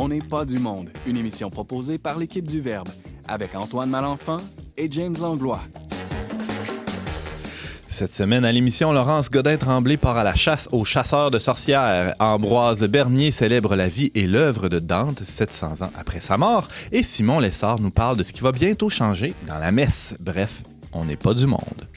On n'est pas du monde, une émission proposée par l'équipe du Verbe, avec Antoine Malenfant et James Langlois. Cette semaine à l'émission, Laurence Godin-Tremblay part à la chasse aux chasseurs de sorcières. Ambroise Bernier célèbre la vie et l'œuvre de Dante 700 ans après sa mort. Et Simon Lessard nous parle de ce qui va bientôt changer dans la messe. Bref, on n'est pas du monde.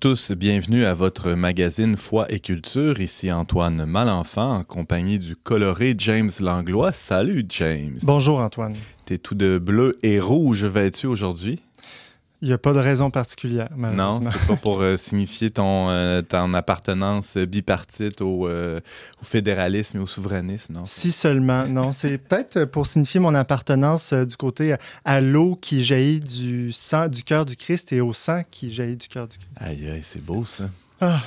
Tous, bienvenue à votre magazine Foi et Culture. Ici Antoine Malenfant en compagnie du coloré James Langlois. Salut James. Bonjour Antoine. T'es tout de bleu et rouge vêtu aujourd'hui? Il n'y a pas de raison particulière, Non, c'est pas pour euh, signifier ton, euh, ton appartenance bipartite au, euh, au, fédéralisme et au souverainisme, non? Si seulement, non. C'est peut-être pour signifier mon appartenance du côté à l'eau qui jaillit du sang du cœur du Christ et au sang qui jaillit du cœur du Christ. Aïe, aïe, c'est beau ça. Ah,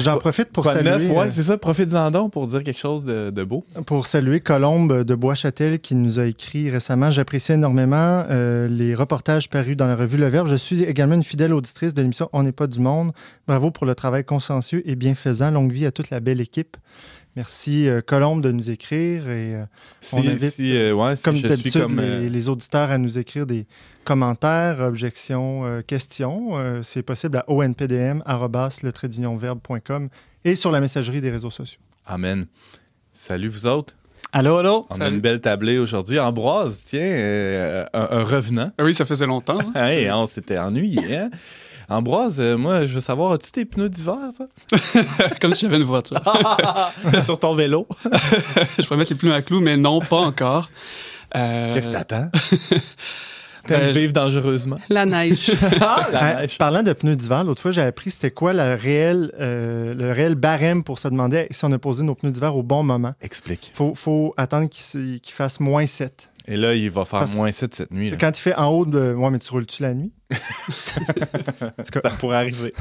J'en profite pour saluer. Neuf, ouais, euh, c'est ça, profite-en donc pour dire quelque chose de, de, beau. Pour saluer Colombe de Bois-Châtel qui nous a écrit récemment. J'apprécie énormément euh, les reportages parus dans la revue Le Verbe. Je suis également une fidèle auditrice de l'émission On n'est pas du monde. Bravo pour le travail consciencieux et bienfaisant. Longue vie à toute la belle équipe. Merci euh, Colombe de nous écrire et euh, si, on invite, si, euh, ouais, si comme d'habitude, comme, les, les, auditeurs à nous écrire des commentaires, objections, euh, questions. Euh, c'est possible à onpdm verbe.com et sur la messagerie des réseaux sociaux. Amen. Salut vous autres. Allô, allô? On Salut. a une belle tablée aujourd'hui. Ambroise, tiens, euh, un, un, revenant. Ah oui, ça faisait longtemps. Hein? hey, on s'était ennuyé. Hein? Ambroise, euh, moi, je veux savoir, as-tu tes pneus d'hiver, ça? Comme si j'avais une voiture. Sur ton vélo? je vais mettre les pneus à clous, mais non, pas encore. Euh... Qu'est-ce que t'attends? T'aimes euh, vivre dangereusement? La neige. ah, la neige. Parlant de pneus d'hiver, l'autre fois, j'ai appris c'était quoi le réel, euh, le réel barème pour se demander si on a posé nos pneus d'hiver au bon moment. Explique. Il faut, faut, attendre qu'il qu fasse moins 7. Et là, il va faire Parce moins 7 cette nuit. Là. Quand il fait en haut de. Ouais, mais tu roules-tu la nuit? Ça pourrait arriver.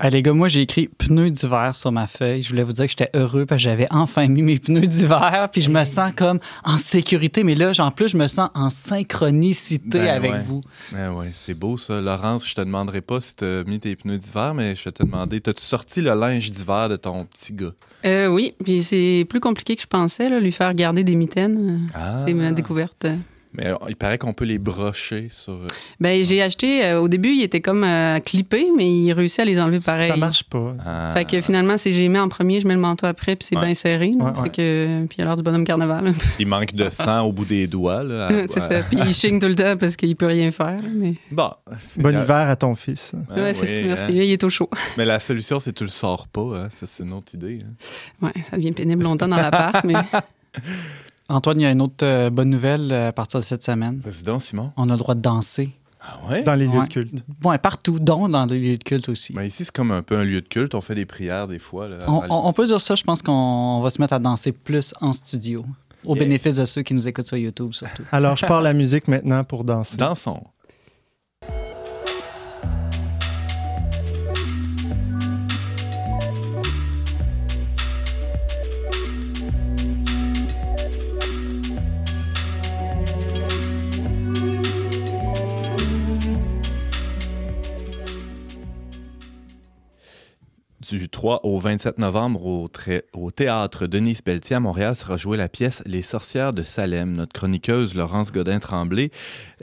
Hey, les gars, moi, j'ai écrit pneus d'hiver sur ma feuille. Je voulais vous dire que j'étais heureux parce que j'avais enfin mis mes pneus d'hiver. Puis je me sens comme en sécurité. Mais là, en plus, je me sens en synchronicité ben avec ouais. vous. Ben ouais, c'est beau ça. Laurence, je te demanderai pas si tu as mis tes pneus d'hiver, mais je vais te demander, as-tu sorti le linge d'hiver de ton petit gars? Euh, oui, puis c'est plus compliqué que je pensais, là, lui faire garder des mitaines. Ah. C'est ma découverte. Mais il paraît qu'on peut les brocher sur. Ben, j'ai acheté. Euh, au début, il était comme euh, clippé, mais il réussit à les enlever pareil. Ça marche pas. Ah. Fait que finalement, c'est j'ai mis en premier, je mets le manteau après, puis c'est Ouais. bien serré. Ouais, Fait ouais. que, puis à l'heure du bonhomme carnaval. Il manque de sang au bout des doigts. Là, à- c'est ça. Puis il chigne tout le temps parce qu'il peut rien faire. Mais... Bon. Bon hiver à ton fils. Ah ouais, c'est oui, ça. Merci. hein. Il est au chaud. Mais la solution, c'est que tu le sors pas. Hein. Ça, c'est une autre idée. hein. Ouais, ça devient pénible longtemps dans l'appart, mais Antoine, il y a une autre euh, bonne nouvelle euh, à partir de cette semaine. Président Simon. On a le droit de danser. Ah ouais? Dans les lieux Ouais. de culte. Bon, partout, dont dans les lieux de culte aussi. Ben, ici, c'est comme un peu un lieu de culte. On fait des prières des fois. Là, On, avant on- on peut dire ça, je pense qu'on va se mettre à danser plus en studio. Au Yeah. bénéfice de ceux qui nous écoutent sur YouTube, surtout. Alors, je pars la musique maintenant pour danser. Dansons. Du 3 au 27 novembre au, théâtre Denise Pelletier à Montréal sera jouée la pièce Les sorcières de Salem. Notre chroniqueuse Laurence Godin-Tremblay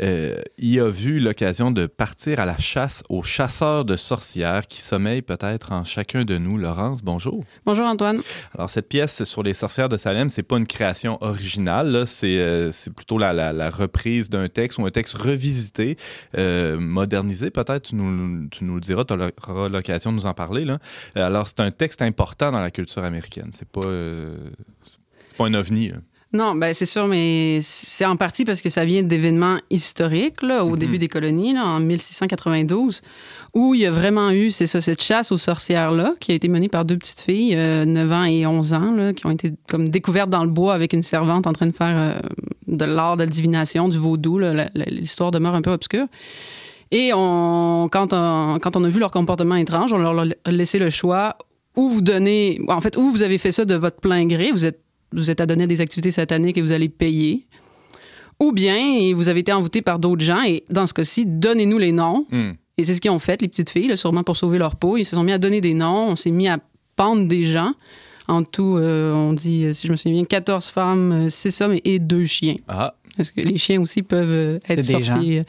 euh, y a vu l'occasion de partir à la chasse aux chasseurs de sorcières qui sommeillent peut-être en chacun de nous. Laurence, bonjour. bonjour Antoine. Alors, cette pièce sur les sorcières de Salem, c'est pas une création originale, c'est euh, c'est plutôt la, la- la reprise d'un texte ou un texte revisité, euh, modernisé peut-être, tu nous, tu nous le diras, tu auras l'occasion de nous en parler. Là. Euh, Alors, c'est un texte important dans la culture américaine, c'est pas, euh, pas un ovni. là. Non, ben c'est sûr, mais c'est en partie parce que ça vient d'événements historiques, là, au Mhm. début des colonies, là, en 1692, où il y a vraiment eu, c'est ça, cette chasse aux sorcières-là, qui a été menée par deux petites filles, euh, 9 ans et 11 ans, là, qui ont été comme découvertes dans le bois avec une servante en train de faire euh, de l'art de la divination, du vaudou. L'histoire demeure un peu obscure. Et on, quand, on, quand on a vu leur comportement étrange, on leur a laissé le choix ou vous donnez, en fait, ou vous avez fait ça de votre plein gré, vous êtes, vous êtes donner des activités sataniques et vous allez payer, ou bien vous avez été envoûté par d'autres gens et dans ce cas-ci, donnez-nous les noms. Hmm. Et c'est ce qu'ils ont fait, les petites filles, sûrement pour sauver leur peau. Ils se sont mis à donner des noms, on s'est mis à pendre des gens. En tout, euh, on dit, si je me souviens bien, 14 femmes, 6 hommes et 2 chiens. Ah. Parce que les chiens aussi peuvent euh, être sorciers.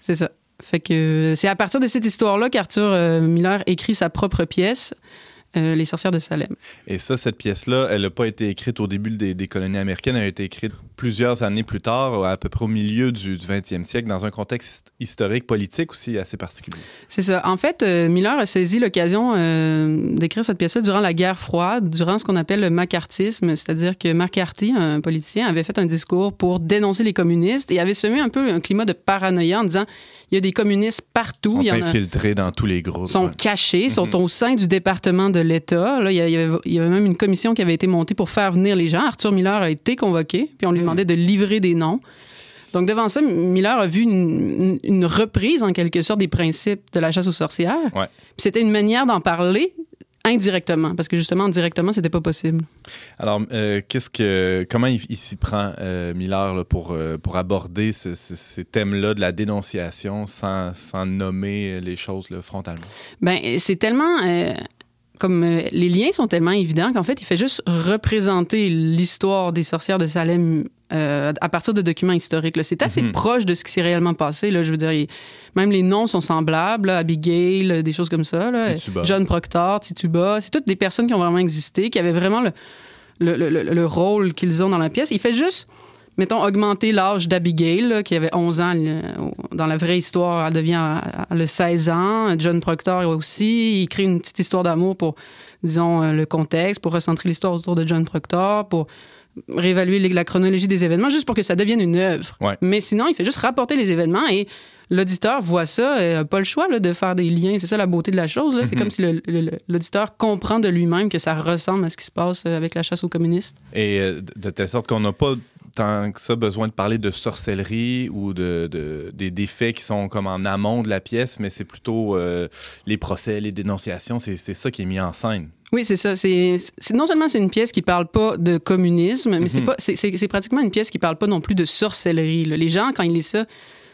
C'est ça. Fait que c'est à partir de cette histoire-là qu'Arthur euh, Miller écrit sa propre pièce. Euh, les sorcières de Salem. Et ça, cette pièce-là, elle n'a pas été écrite au début des, colonies américaines, elle a été écrite plusieurs années plus tard, à peu près au milieu du, 20e siècle, dans un contexte historique, politique aussi assez particulier. C'est ça. En fait, euh, Miller a saisi l'occasion euh, d'écrire cette pièce-là durant la guerre froide, durant ce qu'on appelle le macartisme, c'est-à-dire que McCarthy, un politicien, avait fait un discours pour dénoncer les communistes et avait semé un peu un climat de paranoïa en disant il y a des communistes partout. Ils sont infiltrés dans tous les groupes. sont cachés, sont mhm. au sein du département de l'État. il, y avait, il y avait même une commission qui avait été montée pour faire venir les gens. Arthur Miller a été convoqué, puis on lui mhm. demandait de livrer des noms. Donc, devant ça, Miller a vu une, reprise, en quelque sorte, des principes de la chasse aux sorcières. Ouais. C'était une manière d'en parler indirectement, parce que justement, directement, c'était pas possible. Alors, euh, qu'est-ce que, comment il, s'y prend, euh, Miller, pour, euh, pour aborder ces thèmes-là de la dénonciation sans, sans nommer les choses frontalement? Ben, c'est tellement comme les liens sont tellement évidents qu'en fait, il fait juste représenter l'histoire des sorcières de Salem euh, à partir de documents historiques. C'est assez mhm. proche de ce qui s'est réellement passé. Là, je veux dire, même les noms sont semblables. Abigail, des choses comme ça. John Proctor, Tituba. C'est toutes des personnes qui ont vraiment existé, qui avaient vraiment le, le, rôle qu'ils ont dans la pièce. Il fait juste, mettons, augmenter l'âge d'Abigail, qui avait 11 ans. Dans la vraie histoire, elle devient le 16 ans. John Proctor aussi. Il crée une petite histoire d'amour pour, disons, euh, le contexte, pour recentrer l'histoire autour de John Proctor, pour réévaluer la chronologie des événements juste pour que ça devienne une œuvre. Mais sinon, il fait juste rapporter les événements et l'auditeur voit ça et n'a pas le choix de faire des liens. C'est ça la beauté de la chose. C'est mhm. comme si l'auditeur comprend de lui-même que ça ressemble à ce qui se passe avec la chasse aux communistes. Et euh, de telle sorte qu'on n'a pas tant que ça besoin de parler de sorcellerie ou de, des, faits qui sont comme en amont de la pièce, mais c'est plutôt euh, les procès, les dénonciations, c'est ça qui est mis en scène. Oui, c'est ça. C'est non seulement c'est une pièce qui parle pas de communisme, mais c'est mhm. pas c'est pratiquement une pièce qui parle pas non plus de sorcellerie. Les gens quand ils lisent ça,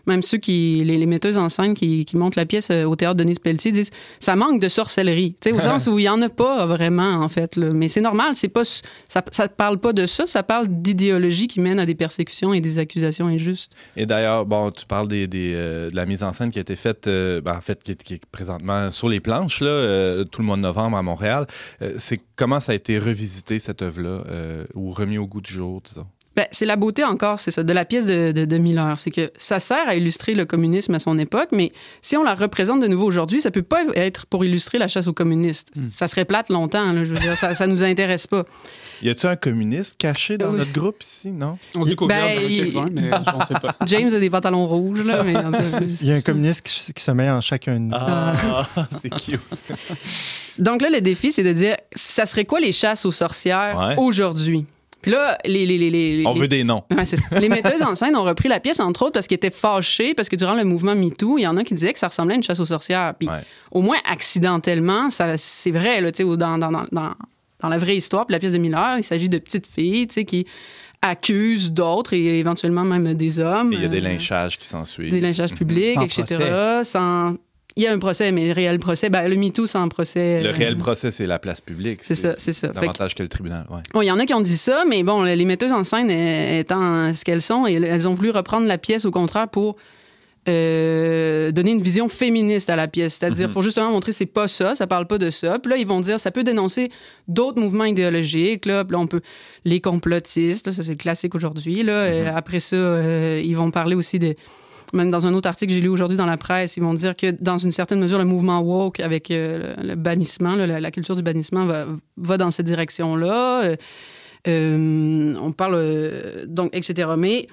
même ceux qui, les, metteuses en scène qui, qui, montent la pièce euh, au théâtre Denise Pelletier disent ça manque de sorcellerie. au sens où il n'y en a pas vraiment, en fait. Mais c'est normal, c'est pas, ça ne parle pas de ça, ça parle d'idéologie qui mène à des persécutions et des accusations injustes. Et d'ailleurs, bon, tu parles euh, de la mise en scène qui a été faite, euh, ben, en fait, qui, qui, est présentement sur les planches, là, tout le mois de novembre à Montréal. c'est comment ça a été revisité, cette œuvre-là, ou remis au goût du jour, disons? Ben, c'est la beauté encore, c'est ça, de la pièce de, de, Miller. C'est que ça sert à illustrer le communisme à son époque, mais si on la représente de nouveau aujourd'hui, ça peut pas être pour illustrer la chasse aux communistes. Hmm. Ça serait plate longtemps, je veux dire, ça, ça nous intéresse pas. Y a-tu un communiste caché dans notre groupe ici, non? On dit qu'au ben, il... mais je ne sais pas. James a des pantalons rouges, là, mais... il y a un communiste qui, se met en chacun de nous. Ah, c'est cute. Donc là, le défi, c'est de dire, ça serait quoi les chasses aux sorcières aujourd'hui? Puis là, les, les, les, On veut des noms. les metteuses en scène ont repris la pièce, entre autres, parce qu'ils étaient fâchés, parce que durant le mouvement MeToo, il y en a qui disaient que ça ressemblait à une chasse aux sorcières. Puis au moins accidentellement, ça, c'est vrai, là, dans, dans, dans, dans, la vraie histoire, puis la pièce de Miller, il s'agit de petites filles qui accusent d'autres et éventuellement même des hommes. il y a des euh, lynchages qui s'ensuivent. Des lynchages publics, etc. Sans il y a un procès, mais le réel procès, ben, le MeToo, c'est un procès. Le euh, réel procès, c'est la place publique. C'est ça, c'est ça. Davantage que... le tribunal, ouais. Il y en a qui ont dit ça, mais bon, les metteuses en scène étant ce qu'elles sont, elles ont voulu reprendre la pièce au contraire pour euh, donner une vision féministe à la pièce, c'est-à-dire mhm. pour justement montrer c'est pas ça, ça parle pas de ça. Puis là, ils vont dire ça peut dénoncer d'autres mouvements idéologiques. Là, puis là on peut les complotistes, ça c'est classique aujourd'hui. Là, mhm. après ça, euh, ils vont parler aussi des même dans un autre article que j'ai lu aujourd'hui dans la presse, ils vont dire que dans une certaine mesure, le mouvement woke avec euh, le, bannissement, la, culture du bannissement va, va dans cette direction-là. Euh, euh, on parle donc, etc. Mais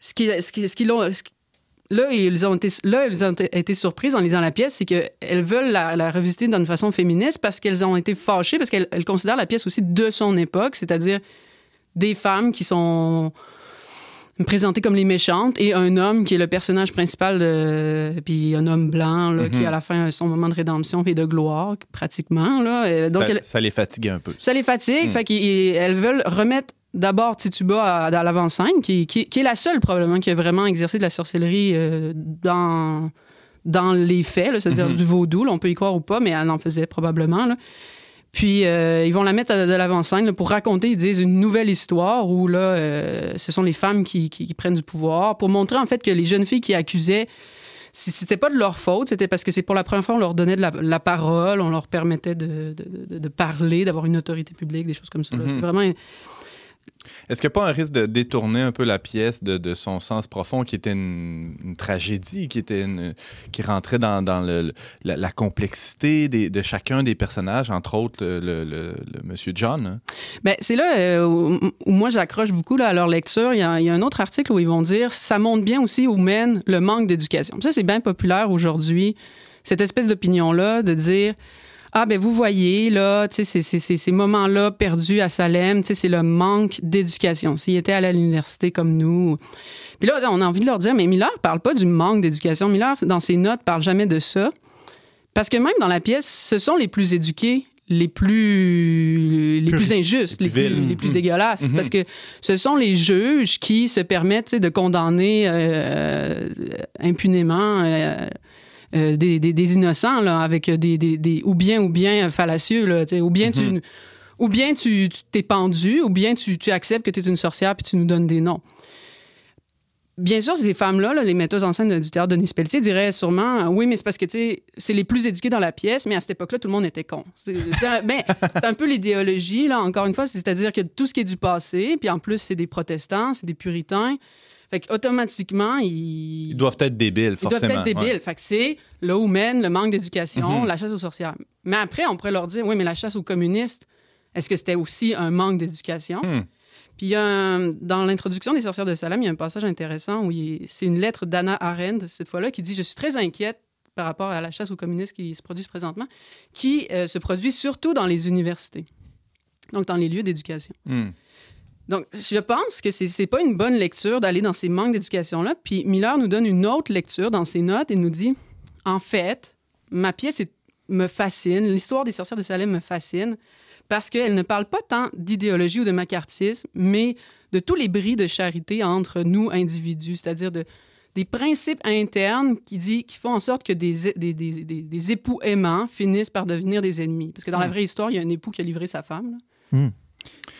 ce qui, ce qui, ce qui là, ils ont été, là, ils ont été surprises en lisant la pièce, c'est qu'elles veulent la, la, revisiter d'une façon féministe parce qu'elles ont été fâchées, parce qu'elles considèrent la pièce aussi de son époque, c'est-à-dire des femmes qui sont présentées comme les méchantes, et un homme qui est le personnage principal, de, puis un homme blanc là, qui Mhm. à la fin a son moment de rédemption et de gloire, pratiquement. Là. Donc, ça, elle- ça les fatigue un peu. ça les fatigue, Mm. fait qu'elles veulent remettre d'abord Tituba à, à l'avant-scène, qui, qui- qui est la seule probablement qui a vraiment exercé de la sorcellerie euh, dans, dans les faits, c'est-à-dire Mhm. du vaudou, là, on peut y croire ou pas, mais elle en faisait probablement. là. Puis euh, ils vont la mettre à- de l'avant-scène pour raconter, ils disent, une nouvelle histoire où là, euh, ce sont les femmes qui, qui- qui prennent du pouvoir, pour montrer en fait que les jeunes filles qui accusaient c'était pas de leur faute, c'était parce que c'est pour la première fois on leur donnait de la, la parole, on leur permettait de, de- de- de parler, d'avoir une autorité publique, des choses comme ça. C'est vraiment Est-ce qu'il n'y a pas un risque de détourner un peu la pièce de, son sens profond, qui était une, tragédie, qui, était une- qui rentrait dans, la, complexité de chacun des personnages, entre autres le, Monsieur John? hein? C'est là euh, où, où moi j'accroche beaucoup là, à leur lecture. Il y, a, il y a un autre article où ils vont dire ça montre bien aussi où mène le manque d'éducation. Ça, c'est bien populaire aujourd'hui, cette espèce d'opinion-là de dire Ah, ben vous voyez, là, tu sais, ces moments-là perdus à Salem, tu sais, c'est le manque d'éducation. S'ils étaient allés à l'université comme nous. Puis là, on a envie de leur dire Mais Miller parle pas du manque d'éducation. Miller, dans ses notes, parle jamais de ça. Parce que même dans la pièce, ce sont les plus éduqués, les plus, les plus injustes, les les plus les plus dégueulasses. Mhm. Parce que ce sont les juges qui se permettent de condamner euh, impunément euh, euh, des, des- des innocents là, avec des, des- des- ou bien ou bien fallacieux. Là, ou bien Mhm. tu ou bien tu t'es pendu, ou bien tu, tu acceptes que tu es une sorcière puis tu nous donnes des noms. Bien sûr, ces femmes-là, là, les metteuses en scène du théâtre de Denis Pelletier, diraient sûrement euh, oui, mais c'est parce que tu sais, c'est les plus éduqués dans la pièce, mais à cette époque-là, tout le monde était con. C'est c'est un, ben, c'est un peu l'idéologie, là, encore une fois, c'est-à-dire que tout ce qui est du passé, puis en plus, c'est des protestants, c'est des puritains. Fait qu'automatiquement, ils, Ils doivent être débiles, ils forcément. doivent être débiles. ouais. Fait que c'est là où mène le manque d'éducation, Mhm. la chasse aux sorcières. Mais après, on pourrait leur dire oui, mais la chasse aux communistes, est-ce que c'était aussi un manque d'éducation? Hmm. Puis il y a un- dans l'introduction des sorcières de Salem, il y a un passage intéressant où il- c'est une lettre d'Anna Arendt, cette fois-là, qui dit Je suis très inquiète par rapport à la chasse aux communistes qui se produisent présentement, qui euh, se produit surtout dans les universités, donc dans les lieux d'éducation. Hmm. Donc, je pense que c'est c'est pas une bonne lecture d'aller dans ces manques d'éducation-là. Puis Miller nous donne une autre lecture dans ses notes et nous dit En fait, ma pièce est- me fascine, l'histoire des sorcières de Salem me fascine parce qu'elle ne parle pas tant d'idéologie ou de macartisme, mais de tous les bris de charité entre nous, individus, c'est-à-dire de, des principes internes qui, dit, qui font en sorte que des, des, des- des- des époux aimants finissent par devenir des ennemis. Parce que dans la Hmm. vraie histoire, il y a un époux qui a livré sa femme. là. C'est-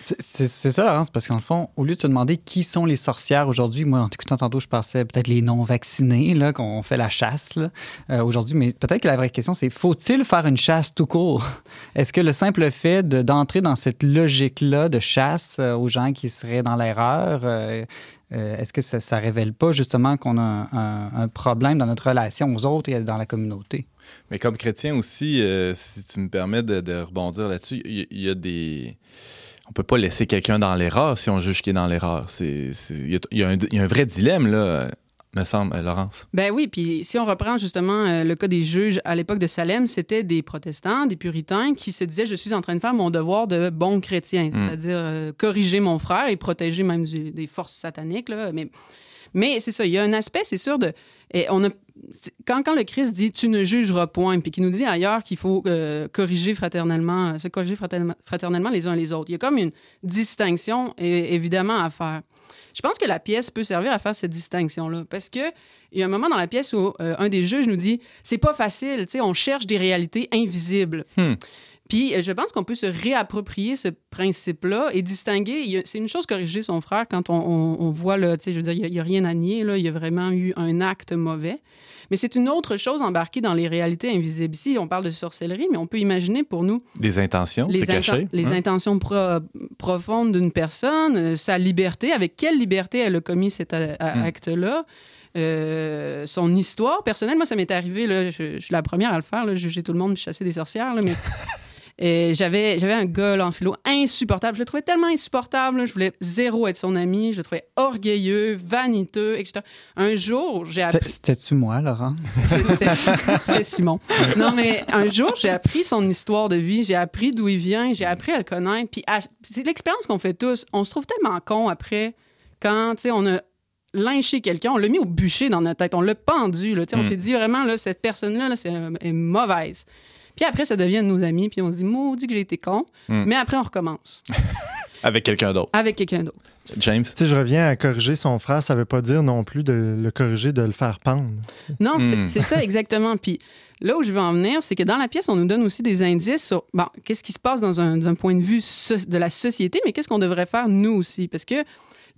C'est c'est ça, Laurence, parce qu'en fond, au lieu de se demander qui sont les sorcières aujourd'hui, moi, en t'écoutant tantôt, je pensais peut-être les non-vaccinés, là, qu'on fait la chasse euh, aujourd'hui, mais peut-être que la vraie question, c'est faut-il faire une chasse tout court? Est-ce que le simple fait de- d'entrer dans cette logique-là de chasse euh, aux gens qui seraient dans l'erreur, euh, est-ce que ça ne révèle pas justement qu'on a un, problème dans notre relation aux autres et dans la communauté? Mais comme chrétien aussi, si tu me permets de, rebondir là-dessus, il y a des. On peut pas laisser quelqu'un dans l'erreur si on juge qu'il est dans l'erreur. Il y, a- y un- il y a un vrai dilemme, là, me semble, euh, Laurence. Ben oui, puis si on reprend justement euh, le cas des juges à l'époque de Salem, c'était des protestants, des puritains qui se disaient je suis en train de faire mon devoir de bon chrétien, c'est-à-dire euh, corriger mon frère et protéger même du- des forces sataniques. Là. Mais, mais c'est ça, il y a un aspect, c'est sûr, de. Et on a, quand, le Christ dit tu ne jugeras point, puis qu'il nous dit ailleurs qu'il faut euh, corriger fraternellement, euh, se corriger fraternellement, les uns les autres, il y a comme une distinction évidemment à faire. Je pense que la pièce peut servir à faire cette distinction-là. Parce que il y a un moment dans la pièce où euh, un des juges nous dit c'est pas facile, tu sais, on cherche des réalités invisibles. Hmm. Puis euh, je pense qu'on peut se réapproprier ce principe-là et distinguer. C'est une chose corriger son frère quand on, on- on voit, là, tu sais, je veux dire, il n'y a, rien à nier, là, il y a vraiment eu un acte mauvais. Mais c'est une autre chose embarquée dans les réalités invisibles. Ici, on parle de sorcellerie, mais on peut imaginer pour nous Des intentions, les, c'est caché. les hein? intentions pro- profondes d'une personne, euh, sa liberté, avec quelle liberté elle a commis cet a- a- Mm. acte-là, euh, son histoire personnelle. Moi, ça m'est arrivé, là, je, je suis la première à le faire, là, juger tout le monde, chasser des sorcières, là, mais j'avais, j'avais un gars là, en philo insupportable. Je le trouvais tellement insupportable, là, je voulais zéro être son ami, je le trouvais orgueilleux, vaniteux, etc. Un jour, j'ai appris... C'était- C'était-tu moi, Laurent? C'était- C'était Simon. Non, mais un jour, j'ai appris son histoire de vie, j'ai appris d'où il vient, j'ai appris à le connaître. Puis à- c'est l'expérience qu'on fait tous. On se trouve tellement con après quand, tu sais, on a lynché quelqu'un, on l'a mis au bûcher dans notre tête, on l'a pendu. Là, On Mm. s'est dit vraiment, là, cette personne-là, là, c'est, est mauvaise. Puis après, ça devient nos amis, puis on se dit, maudit que j'ai été con. Mm. Mais après, on recommence Avec quelqu'un d'autre. avec quelqu'un d'autre. James? Si je reviens à corriger son frère, ça veut pas dire non plus de le corriger, de le faire pendre. Non, c'est- Hmm. c'est ça exactement. Puis là où je veux en venir, c'est que dans la pièce, on nous donne aussi des indices sur bon, qu'est-ce qui se passe dans un, d'un point de vue so- de la société, mais qu'est-ce qu'on devrait faire nous aussi? Parce que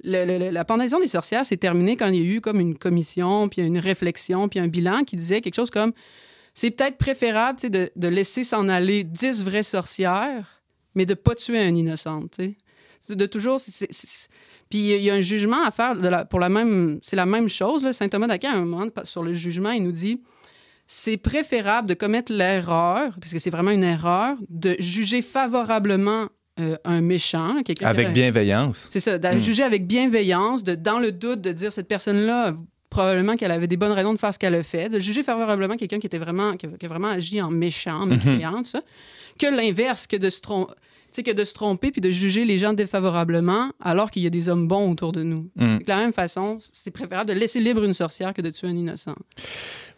le- le- le- la pendaison des sorcières s'est terminée quand il y a eu comme une commission, puis une réflexion, puis un bilan qui disait quelque chose comme c'est peut-être préférable de, de laisser s'en aller 10 vraies sorcières, mais de pas tuer un innocent. De toujours. c'est- c'est- c'est- puis il y a un jugement à faire de la- pour la même. C'est la même chose. Là. Saint Thomas d'Aquin, à un moment, sur le jugement, il nous dit c'est préférable de commettre l'erreur, parce que c'est vraiment une erreur, de juger favorablement euh, un méchant. quelqu'un Avec bienveillance. C'est ça, de Hmm. juger avec bienveillance, de, dans le doute, de dire cette personne-là, probablement qu'elle avait des bonnes raisons de faire ce qu'elle a fait, de juger favorablement quelqu'un qui était vraiment, qui a, qui a vraiment agi en méchant, en Mhm. mécréant, tout ça, que l'inverse, que de se tromper. que de se tromper puis de juger les gens défavorablement alors qu'il y a des hommes bons autour de nous. Mm. De la même façon, c'est préférable de laisser libre une sorcière que de tuer un innocent.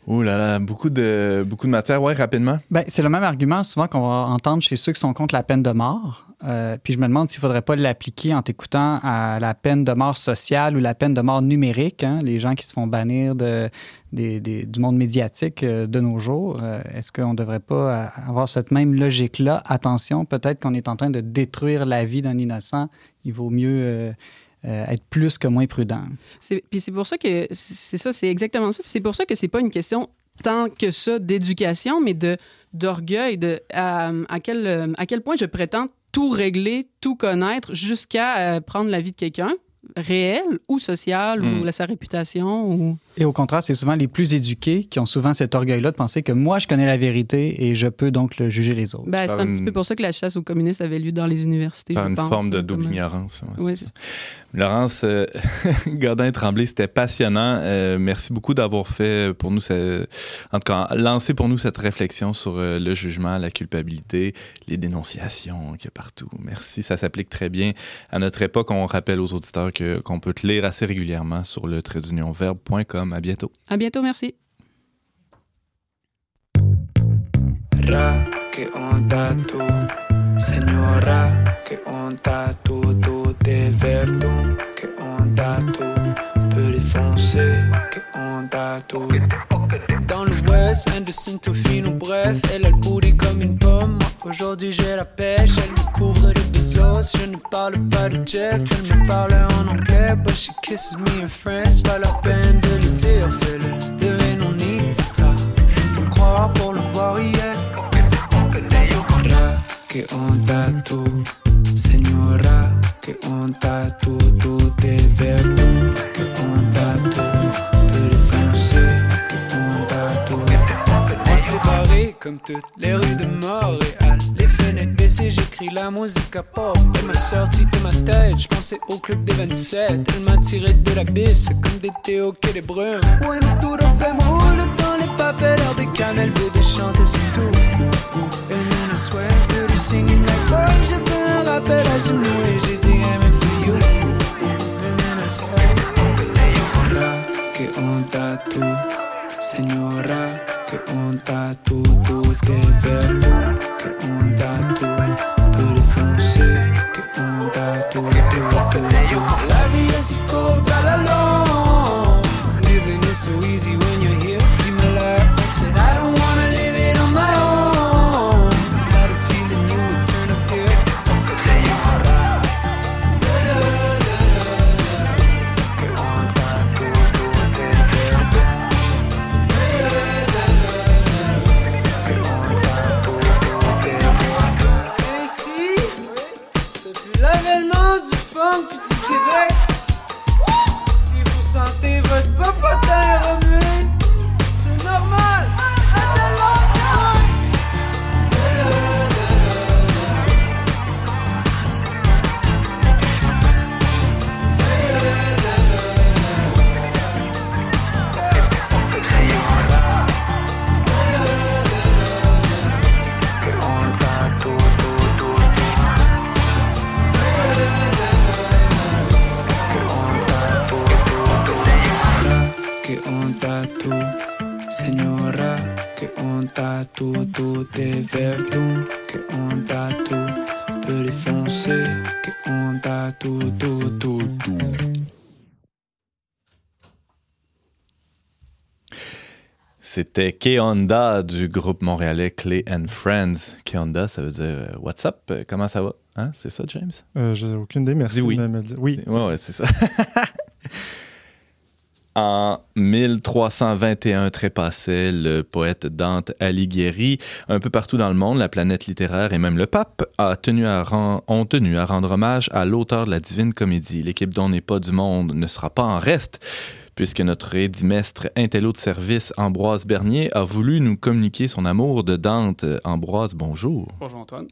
Ouh là là, beaucoup de, beaucoup de matière. Ouais, rapidement. Ben, c'est le même argument souvent qu'on va entendre chez ceux qui sont contre la peine de mort. Euh, puis je me demande s'il ne faudrait pas l'appliquer en t'écoutant à la peine de mort sociale ou la peine de mort numérique, hein, les gens qui se font bannir de, du monde médiatique euh, de nos jours. Euh, Est-ce qu'on ne devrait pas avoir cette même logique-là? Attention, peut-être qu'on est en train de détruire la vie d'un innocent. Il vaut mieux euh, être plus que moins prudent. C'est- Puis c'est pour ça que c'est ça, c'est exactement ça. C'est pour ça que c'est pas une question tant que ça d'éducation, mais de d'orgueil, de à, à quel euh, à quel point je prétends tout régler, tout connaître, jusqu'à euh, prendre la vie de quelqu'un réel ou social ou la- sa réputation ou Et au contraire, c'est souvent les plus éduqués qui ont souvent cet orgueil-là de penser que moi, je connais la vérité et je peux donc le juger les autres. ben, c'est un une- petit peu pour ça que la chasse aux communistes avait lieu dans les universités. Par je une pense, forme de là, double comme- ignorance. ouais, Oui, Laurence euh, Godin-Tremblay, c'était passionnant. Euh, merci beaucoup d'avoir fait pour nous, ce- en tout cas, lancé pour nous cette réflexion sur euh, le jugement, la culpabilité, les dénonciations qu'il y a partout. Merci, ça s'applique très bien à notre époque. On rappelle aux auditeurs que- qu'on peut te lire assez régulièrement sur le traitdunionverbe.com. À bientôt. À bientôt, merci. Ra, que onda tu, señora, que onda tu, tu te vertu, que onda tu, peu défoncer, que onda tu. Dans le West, Anderson tout fino, bref, elle a le booty comme une pomme. Aujourd'hui j'ai la pêche, elle me couvre de bezos. Je ne parle pas de Jeff, elle me parle en anglais, but she kisses me in French. Pas la peine de le dire, fais-le, there ain't no need to talk. Faut le croire pour le voir hier. Ra, que onda tu, señora, que onda tu, tu te comme toutes les rues de Montréal. Les fenêtres baissées, j'écris la musique à pop. Elle m'a sorti de ma tête, je pensais au club des 27. Elle m'a tiré de la bise comme des Théo que des brumes. Bueno, duro, roule dans les papels, herbe camel, bébé chante, c'est tout. And I swear the singing like boy, j'ai fait un rappel à genoux et j'ai dit I'm for you. And I said, Ra, que onda tu, señora, que onda tu, tu te vertu, que onda tu, défoncer, que onda tu, que on t'a tout, señora, que on t'a tout, tout est verdun, que on t'a tout, peu foncé, que on t'a tout, tout, tout, tout. C'était Keonda du groupe montréalais Clay and Friends. Keonda, ça veut dire euh, What's up? Euh, comment ça va? Hein? C'est ça, James? Euh, J'ai aucune idée. Merci oui. de me dire. Oui. Ouais, ouais c'est ça. En 1321 trépassait le poète Dante Alighieri. Un peu partout dans le monde, la planète littéraire et même le pape a tenu à ont tenu à rendre hommage à l'auteur de la Divine Comédie. L'équipe dont n'est pas du monde ne sera pas en reste, puisque notre édimestre intello de service Ambroise Bernier a voulu nous communiquer son amour de Dante. Ambroise, bonjour. Bonjour Antoine.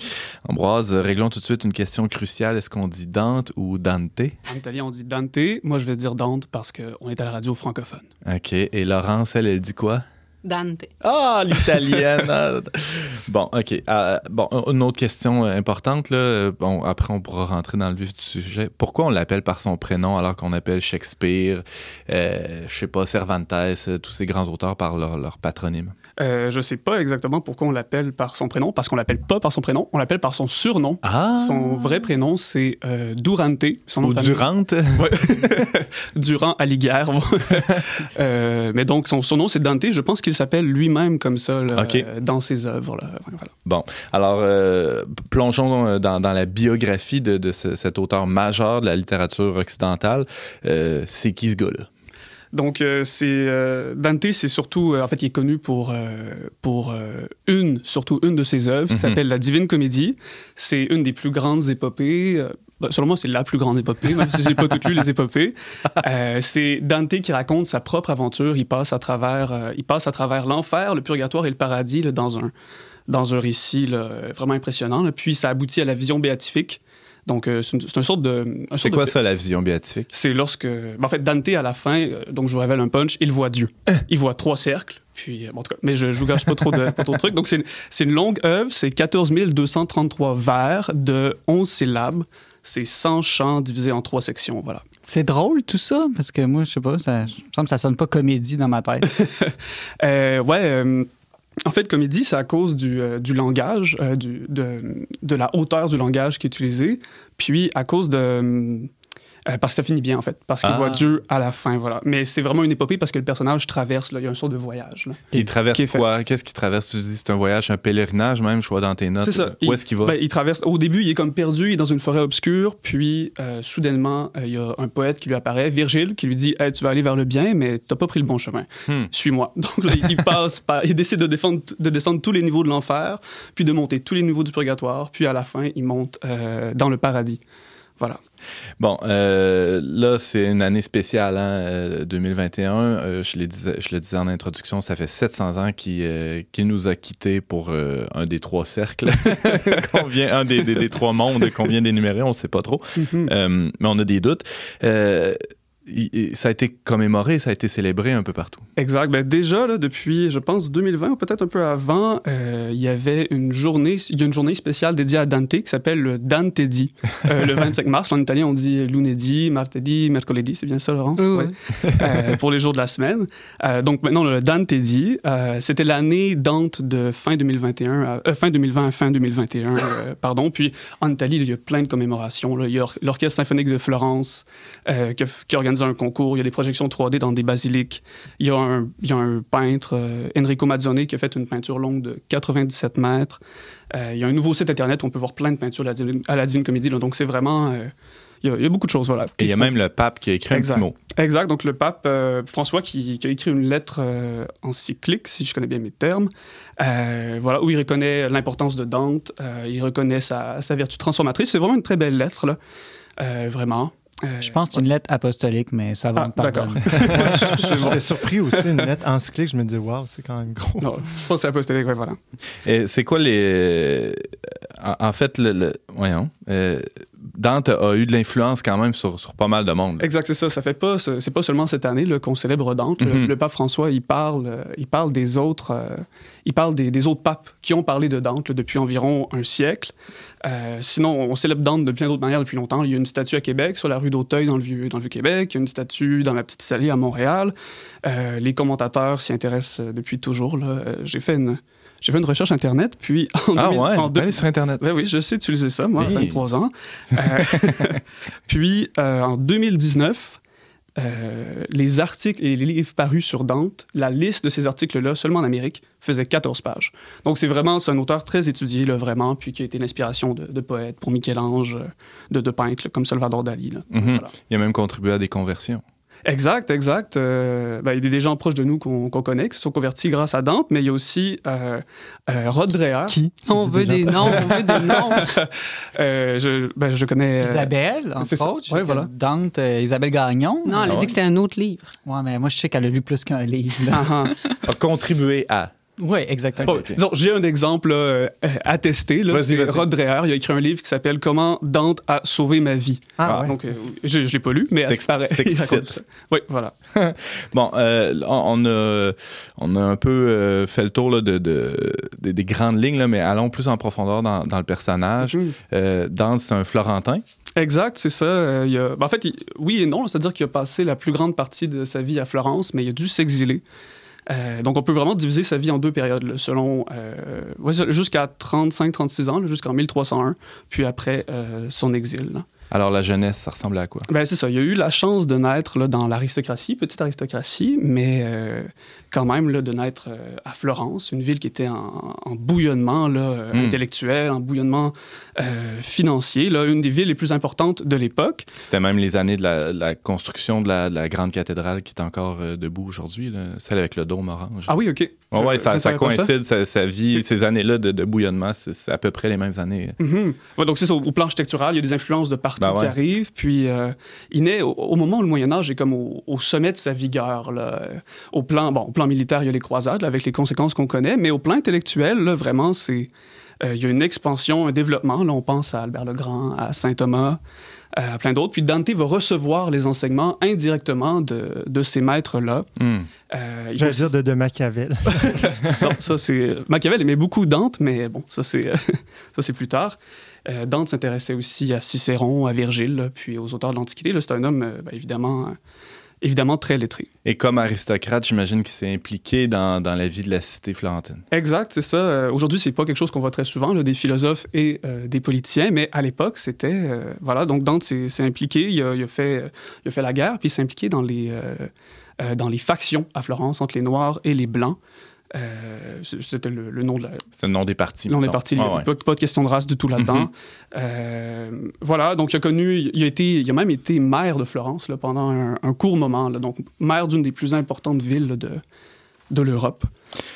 Ambroise, réglons tout de suite une question cruciale. Est-ce qu'on dit Dante ou Dante? En italien, on dit Dante. Moi, je vais dire Dante parce qu'on est à la radio francophone. OK. Et Laurence, elle, elle dit quoi? Dante. Ah, l'italienne! Bon, OK. Euh, bon, une autre question euh, importante, là. Bon, après, on pourra rentrer dans le vif du sujet. Pourquoi on l'appelle par son prénom alors qu'on appelle Shakespeare, euh, je sais pas, Cervantes, tous ces grands auteurs par leur, leur patronyme? Euh, je sais pas exactement pourquoi on l'appelle par son prénom, parce qu'on l'appelle pas par son prénom, on l'appelle par son surnom. Ah! Son vrai prénom, c'est euh, Durante. Son nom Ou Durante? Ouais. Durand Alighière. euh, mais donc, son surnom, c'est Dante. Je pense qu'il s'appelle lui-même comme ça là, dans ses œuvres. là. Voilà. Bon, alors euh, plongeons euh, dans, dans la biographie de, de ce- cet auteur majeur de la littérature occidentale. C'est qui ce gars-là? Donc, euh, c'est euh, Dante, c'est surtout, euh, en fait, il est connu pour, pour une, surtout une de ses œuvres, Mhm. qui s'appelle La Divine Comédie. C'est une des plus grandes épopées. bah, selon moi, c'est la plus grande épopée, même si j'ai pas toutes lu les épopées. C'est Dante qui raconte sa propre aventure. Il passe à travers, il passe à travers l'enfer, le purgatoire et le paradis là, dans un dans un récit là, vraiment impressionnant. là. Puis ça aboutit à la vision béatifique. Donc, euh, c'est une, sorte de. C'est quoi de- ça, la vision béatifique? c'est lorsque. ben, en fait, Dante, à la fin, euh, donc je vous révèle un punch, il voit Dieu. Il voit trois cercles. Puis, euh, bon, en tout cas, mais je, je vous gâche pas trop de, pas trop de trucs. Donc, c'est une, c'est une longue œuvre, c'est 14 233 vers de 11 syllabes. C'est 100 chants divisés en trois sections, voilà. C'est drôle tout ça, parce que moi, je sais pas, ça, me semble que ça sonne pas comédie dans ma tête. Euh, ouais, euh, en fait, comédie, c'est à cause du, euh, langage, euh, de, de la hauteur du langage qui est utilisé, puis à cause de... euh, parce que ça finit bien, en fait, parce qu'il Ah. voit Dieu à la fin, voilà. Mais c'est vraiment une épopée parce que le personnage traverse, là, il y a un sort de voyage. là. Il traverse qui quoi? Qu'est-ce qu'il traverse? Tu dis c'est un voyage, un pèlerinage même, je vois dans tes notes. C'est ça. Où est-ce qu'il va? Ben, il traverse. Au début, il est comme perdu, il est dans une forêt obscure, puis euh, soudainement, euh, il y a un poète qui lui apparaît, Virgile, qui lui dit Hey, Tu vas aller vers le bien, mais t'as pas pris le bon chemin. Hmm. Suis-moi. Donc là, il passe par. Il décide de, défendre- de descendre tous les niveaux de l'enfer, puis de monter tous les niveaux du purgatoire, puis à la fin, il monte dans le paradis. Voilà. Bon, euh, là, c'est une année spéciale, hein, euh, 2021. Euh, je, disais- je le disais en introduction, ça fait 700 ans qu'il euh, nous a quittés pour un des trois cercles, vient- un des, des- des trois mondes qu'on vient d'énumérer, on ne sait pas trop. Euh, mais on a des doutes. Ça a été commémoré, ça a été célébré un peu partout. Exact. Ben déjà, là, depuis, je pense, 2020 ou peut-être un peu avant, euh, il y avait une journée, il y a une journée spéciale dédiée à Dante qui s'appelle le Dantedi. Euh, le 25 mars, en italien, on dit lunedì, martedi, mercoledì, c'est bien ça, Laurence? Oui, Ouais. Euh, pour les jours de la semaine. Euh, donc maintenant, le Dantedi, euh, c'était l'année Dante de fin 2021, à- euh, fin 2020 à fin 2021, euh, pardon. Puis en Italie, il y a plein de commémorations. là. Il y a l'Orchestre symphonique de Florence euh, qui, a organisé un concours. Il y a des projections 3D dans des basiliques. Il y a un, il y a un peintre, euh, Enrico Mazzone, qui a fait une peinture longue de 97 mètres. Euh, il y a un nouveau site internet où on peut voir plein de peintures à la Divine, à la Divine Comédie. là. Donc c'est vraiment... euh, il y, a, il y a beaucoup de choses, voilà. Et il y a même le pape qui a écrit un Exact. petit mot. Exact. Donc, le pape François qui, qui a écrit une lettre encyclique, si je connais bien mes termes, voilà, où il reconnaît l'importance de Dante, il reconnaît sa, sa vertu transformatrice. C'est vraiment une très belle lettre, là. Vraiment. Euh, Je pense que c'est une lettre apostolique, mais ça va Ah, me pardonner. J'étais surpris aussi, une lettre encyclique. Je me dis, waouh, c'est quand même gros. Non, je pense que c'est apostolique, ouais, voilà. Et c'est quoi les. En, en fait, le, le- voyons. euh, Dante a eu de l'influence quand même sur, sur pas mal de monde. là. Exact, c'est ça. Ça fait pas, c'est pas seulement cette année qu'on célèbre Dante. Le- Mhm. le, pape François, il parle, euh, il parle des autres, euh, il parle des, des autres papes qui ont parlé de Dante là, depuis environ un siècle. Euh, sinon, on célèbre Dante de plein d'autres manières depuis longtemps. Il y a une statue à Québec, sur la rue d'Auteuil, dans le vieux, dans le vieux Québec. Il y a une statue dans la petite Italie à Montréal. Euh, les commentateurs s'y intéressent depuis toujours. J'ai fait une j'ai fait une recherche Internet, puis en Ah 2000 ouais, en deux- sur Internet. Ouais, oui, je sais utiliser ça, moi, à Oui. 23 ans. Euh, puis, euh, en 2019, euh, les articles et les livres parus sur Dante, la liste de ces articles-là, seulement en Amérique, faisait 14 pages. Donc, c'est vraiment, c'est un auteur très étudié, là, vraiment, puis qui a été l'inspiration de, de poètes pour Michel-Ange, euh, de, de peintres, là, comme Salvador Dali. là. Mhm. Voilà. Il a même contribué à des conversions. Exact, exact. Euh, ben, il y a des gens proches de nous qu'on qu'on connaît qui se sont convertis grâce à Dante, mais il y a aussi euh, euh, Rod Dreher. Qui On veut des noms, on veut des noms. Euh, je, ben, je connais. euh, Isabelle, c'est entre autres. que voilà. Dante, euh, Isabelle Gagnon. Non, elle a Ah dit ouais? que c'était un autre livre. Ouais, mais moi, je sais qu'elle a lu plus qu'un livre. ah, ah. A contribué à. Oui, exactement. Bon, disons, j'ai un exemple euh, attesté. là. Vas-y, C'est vas-y. Rod Dreher. Il a écrit un livre qui s'appelle Comment Dante a sauvé ma vie. Ah, ouais. Donc, euh, je ne l'ai pas lu, mais à C'est ce qui paraît, c'est il explicite. raconte ça. Oui, voilà. Bon, euh, on, a, on a un peu euh, fait le tour là, de, de- des- des grandes lignes, là, mais allons plus en profondeur dans, dans le personnage. Mhm. Euh, Dante, c'est un Florentin. Exact, c'est ça. Euh, il a- ben, en fait, il- oui et non, c'est-à-dire qu'il a passé la plus grande partie de sa vie à Florence, mais il a dû s'exiler. Euh, donc, on peut vraiment diviser sa vie en deux périodes, selon euh, jusqu'à 35-36 ans, jusqu'en 1301, puis après euh, son exil. Alors, la jeunesse, ça ressemble à quoi? Ben, c'est ça. Il a eu la chance de naître là, dans l'aristocratie, petite aristocratie, mais euh, quand même là, de naître euh, à Florence, une ville qui était en, en bouillonnement là, euh, Mm. intellectuel, en bouillonnement financier, là, une des villes les plus importantes de l'époque. C'était même les années de la, la construction de la, de la grande cathédrale qui est encore debout aujourd'hui, celle avec le dôme orange. Ah oui, OK. Je- ça, coïncide, sa, sa vie, ces années-là de, de bouillonnement, c'est à peu près les mêmes années. Mhm. Ouais, donc c'est au, au plan architectural, il y a des influences de partout Ben ouais. qui arrivent. Puis euh, il naît au, au moment où le Moyen Âge est comme au, au sommet de sa vigueur. Là. Au plan, bon, au plan militaire, il y a les croisades là, avec les conséquences qu'on connaît, mais au plan intellectuel, là, vraiment, c'est euh, il y a une expansion, un développement. Là, on pense à Albert le Grand, à Saint Thomas, euh, à plein d'autres. Puis Dante va recevoir les enseignements indirectement de, de ces maîtres-là. Hmm. Euh, va- dire de, de Machiavel. non, ça c'est Machiavel aimait beaucoup Dante, mais bon, ça c'est ça c'est plus tard. Euh, Dante s'intéressait aussi à Cicéron, à Virgile, là, puis aux auteurs de l'Antiquité. C'est un homme euh, ben, évidemment, euh, évidemment très lettré. Et comme aristocrate, j'imagine qu'il s'est impliqué dans, dans la vie de la cité florentine. Exact, c'est ça. Aujourd'hui, c'est pas quelque chose qu'on voit très souvent, là, des philosophes et des politiciens, mais à l'époque, c'était voilà. Donc Dante s'est impliqué, il a, il a fait, il a fait la guerre, puis il s'est impliqué dans les dans les factions à Florence entre les Noirs et les Blancs. Euh, C'était le, le nom de la, C'est le nom des partis. Là, on est mettons. parti, il Ah n'y a ouais. pas, pas de question de race du tout là-dedans. Mhm. Euh, voilà, donc il a connu, il a, été, il a même été maire de Florence là, pendant un, un court moment, là, donc maire d'une des plus importantes villes là, de, de l'Europe.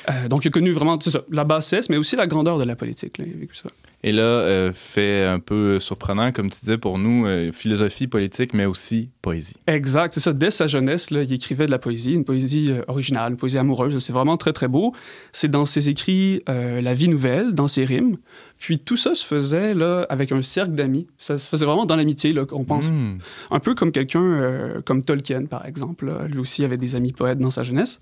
Euh, donc il a connu vraiment ça, la bassesse, mais aussi la grandeur de la politique. il a vécu ça. Et là, euh, fait un peu surprenant, comme tu disais, pour nous, euh, philosophie politique, mais aussi poésie. Exact, c'est ça. Dès sa jeunesse, là, il écrivait de la poésie, une poésie euh, originale, une poésie amoureuse. C'est vraiment très, très beau. C'est dans ses écrits La vie nouvelle, dans ses rimes. Puis tout ça se faisait là, avec un cercle d'amis. Ça se faisait vraiment dans l'amitié, là, qu'on pense. Hmm. Un peu comme quelqu'un comme Tolkien, par exemple. là. Lui aussi avait des amis poètes dans sa jeunesse.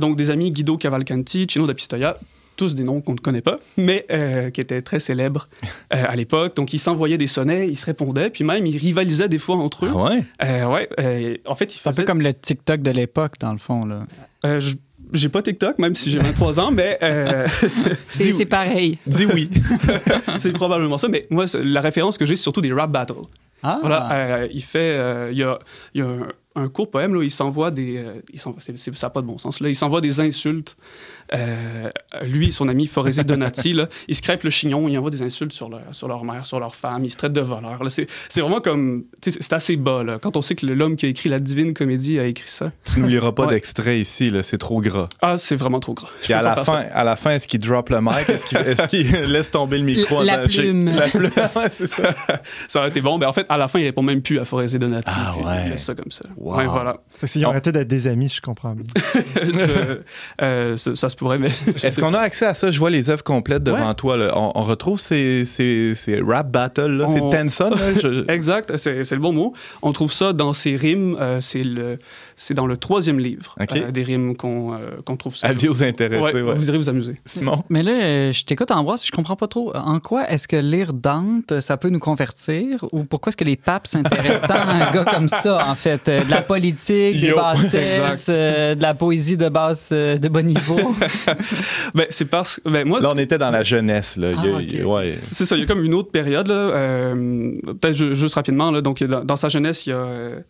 Donc des amis Guido Cavalcanti, Cino da Pistoia, tous des noms qu'on ne connaît pas, mais euh, qui étaient très célèbres euh, à l'époque. Donc ils s'envoyaient des sonnets, ils se répondaient, puis même ils rivalisaient des fois entre eux. Ah ouais? Euh, ouais, euh, en fait, ils C'est un peu faisaient... comme le TikTok de l'époque, dans le fond. Là. Euh, je- j'ai pas TikTok, même si j'ai 23 ans, mais euh, C'est pareil. dis oui. c'est probablement ça. Mais moi, c'est- la référence que j'ai, c'est surtout des rap battles. Ah, Voilà, euh, il fait, euh, il y a, il y a un, un court poème là, où il s'envoie des, euh, il s'envoie- c'est- c'est- ça n'a pas de bon sens là, il s'envoie des insultes. Euh, lui, et son ami Forésé Donati, là, ils se crêpent le chignon, ils envoient des insultes sur leur, sur leur mère, sur leur femme, ils se traitent de voleurs. C'est c'est vraiment comme, c'est assez bas là. Quand on sait que l'homme qui a écrit la Divine Comédie a écrit ça, Tu nous liras pas Ouais. d'extrait ici, là, c'est trop gras. ah, c'est vraiment trop gras. Je Puis peux à la, fin, à la fin, est-ce qu'il drop le mic? Est-ce qu'il est-ce qu'il laisse tomber le micro? La- la plume. La plume, ouais, c'est ça. Ça aurait été bon, mais en fait, à la fin, il répond même plus à Forésé Donati. Ah ouais. Il laisse ça comme ça. Wow. Ouais, voilà. S'ils ont Bon. arrêté d'être des amis, je comprends. Euh, euh, ça, ça se mais. Est-ce qu'on a accès à ça? Je vois les œuvres complètes devant Ouais. toi. là. On, on retrouve ces, ces, ces rap battles. On- c'est Tenson. Là. Je- Exact, c'est c'est le bon mot. On trouve ça dans ses rimes. euh, c'est le, c'est dans le troisième livre Ok. euh, des rimes qu'on euh, qu'on trouve ça. Avis aux intéressés. Ouais, ouais. Vous irez vous amuser. Simon? Mais là, je t'écoute Ambroise, je comprends pas trop. En quoi est-ce que lire Dante, ça peut nous convertir? Ou pourquoi est-ce que les papes s'intéressent tant à un gars comme ça, en fait? Euh, De la politique, des bassesses, euh, de la poésie de basse, euh, de bon niveau. Ben, c'est parce que. Ben, moi, Là, on était dans la jeunesse. Là. Y a- Ah, y a- ouais. C'est ça, il y a comme une autre période, là, euh, peut-être ju- juste rapidement. Là, donc, dans, dans sa jeunesse, il a, euh,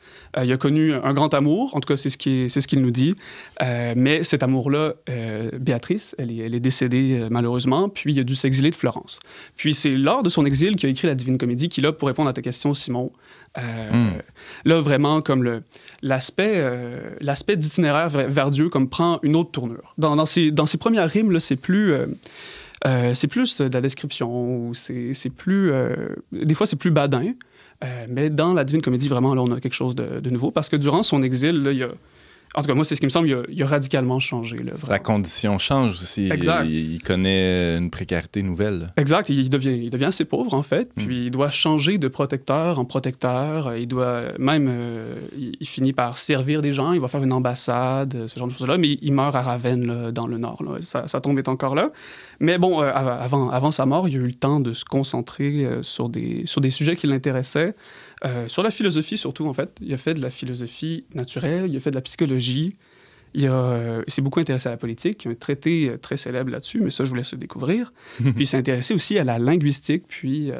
il a connu un grand amour, en tout cas, c'est ce qu'il c'est ce qu'il nous dit. Euh, mais cet amour-là, euh, Béatrice, elle est, elle est décédée euh, malheureusement, puis il a dû s'exiler de Florence. Puis c'est lors de son exil qu'il a écrit la Divine Comédie, qui, là, pour répondre à ta question, Simon, euh, Hmm. là, vraiment, comme le- l'aspect euh, l'aspect d'itinéraire vers, vers Dieu, comme prend une autre tournure. Dans, dans, ses premières rimes, là, c'est plus. euh, euh, c'est plus de la description ou c'est c'est plus. euh, des fois, c'est plus badin. Euh, mais dans la Divine Comédie, vraiment, là, on a quelque chose de, de nouveau parce que durant son exil, là, il a. En tout cas, moi, c'est ce qui me semble, il a, il a radicalement changé. Là, Sa condition change aussi. Exact. Il, il connaît une précarité nouvelle. Exact, il devient, il devient assez pauvre en fait, Mm. puis il doit changer de protecteur en protecteur, il doit même, euh, il, finit par servir des gens, il va faire une ambassade, ce genre de choses-là, mais il meurt à Ravenne, là, dans le nord, là. Sa, sa tombe est encore là. Mais bon, euh, av- avant, avant sa mort, il a eu le temps de se concentrer euh, sur, des, sur des sujets qui l'intéressaient, euh, sur la philosophie surtout en fait. Il a fait de la philosophie naturelle, il a fait de la psychologie, il, il s'est beaucoup intéressé à la politique. Il y a un traité très célèbre là-dessus, mais ça, je vous laisse le découvrir. puis il s'est intéressé aussi à la linguistique, puis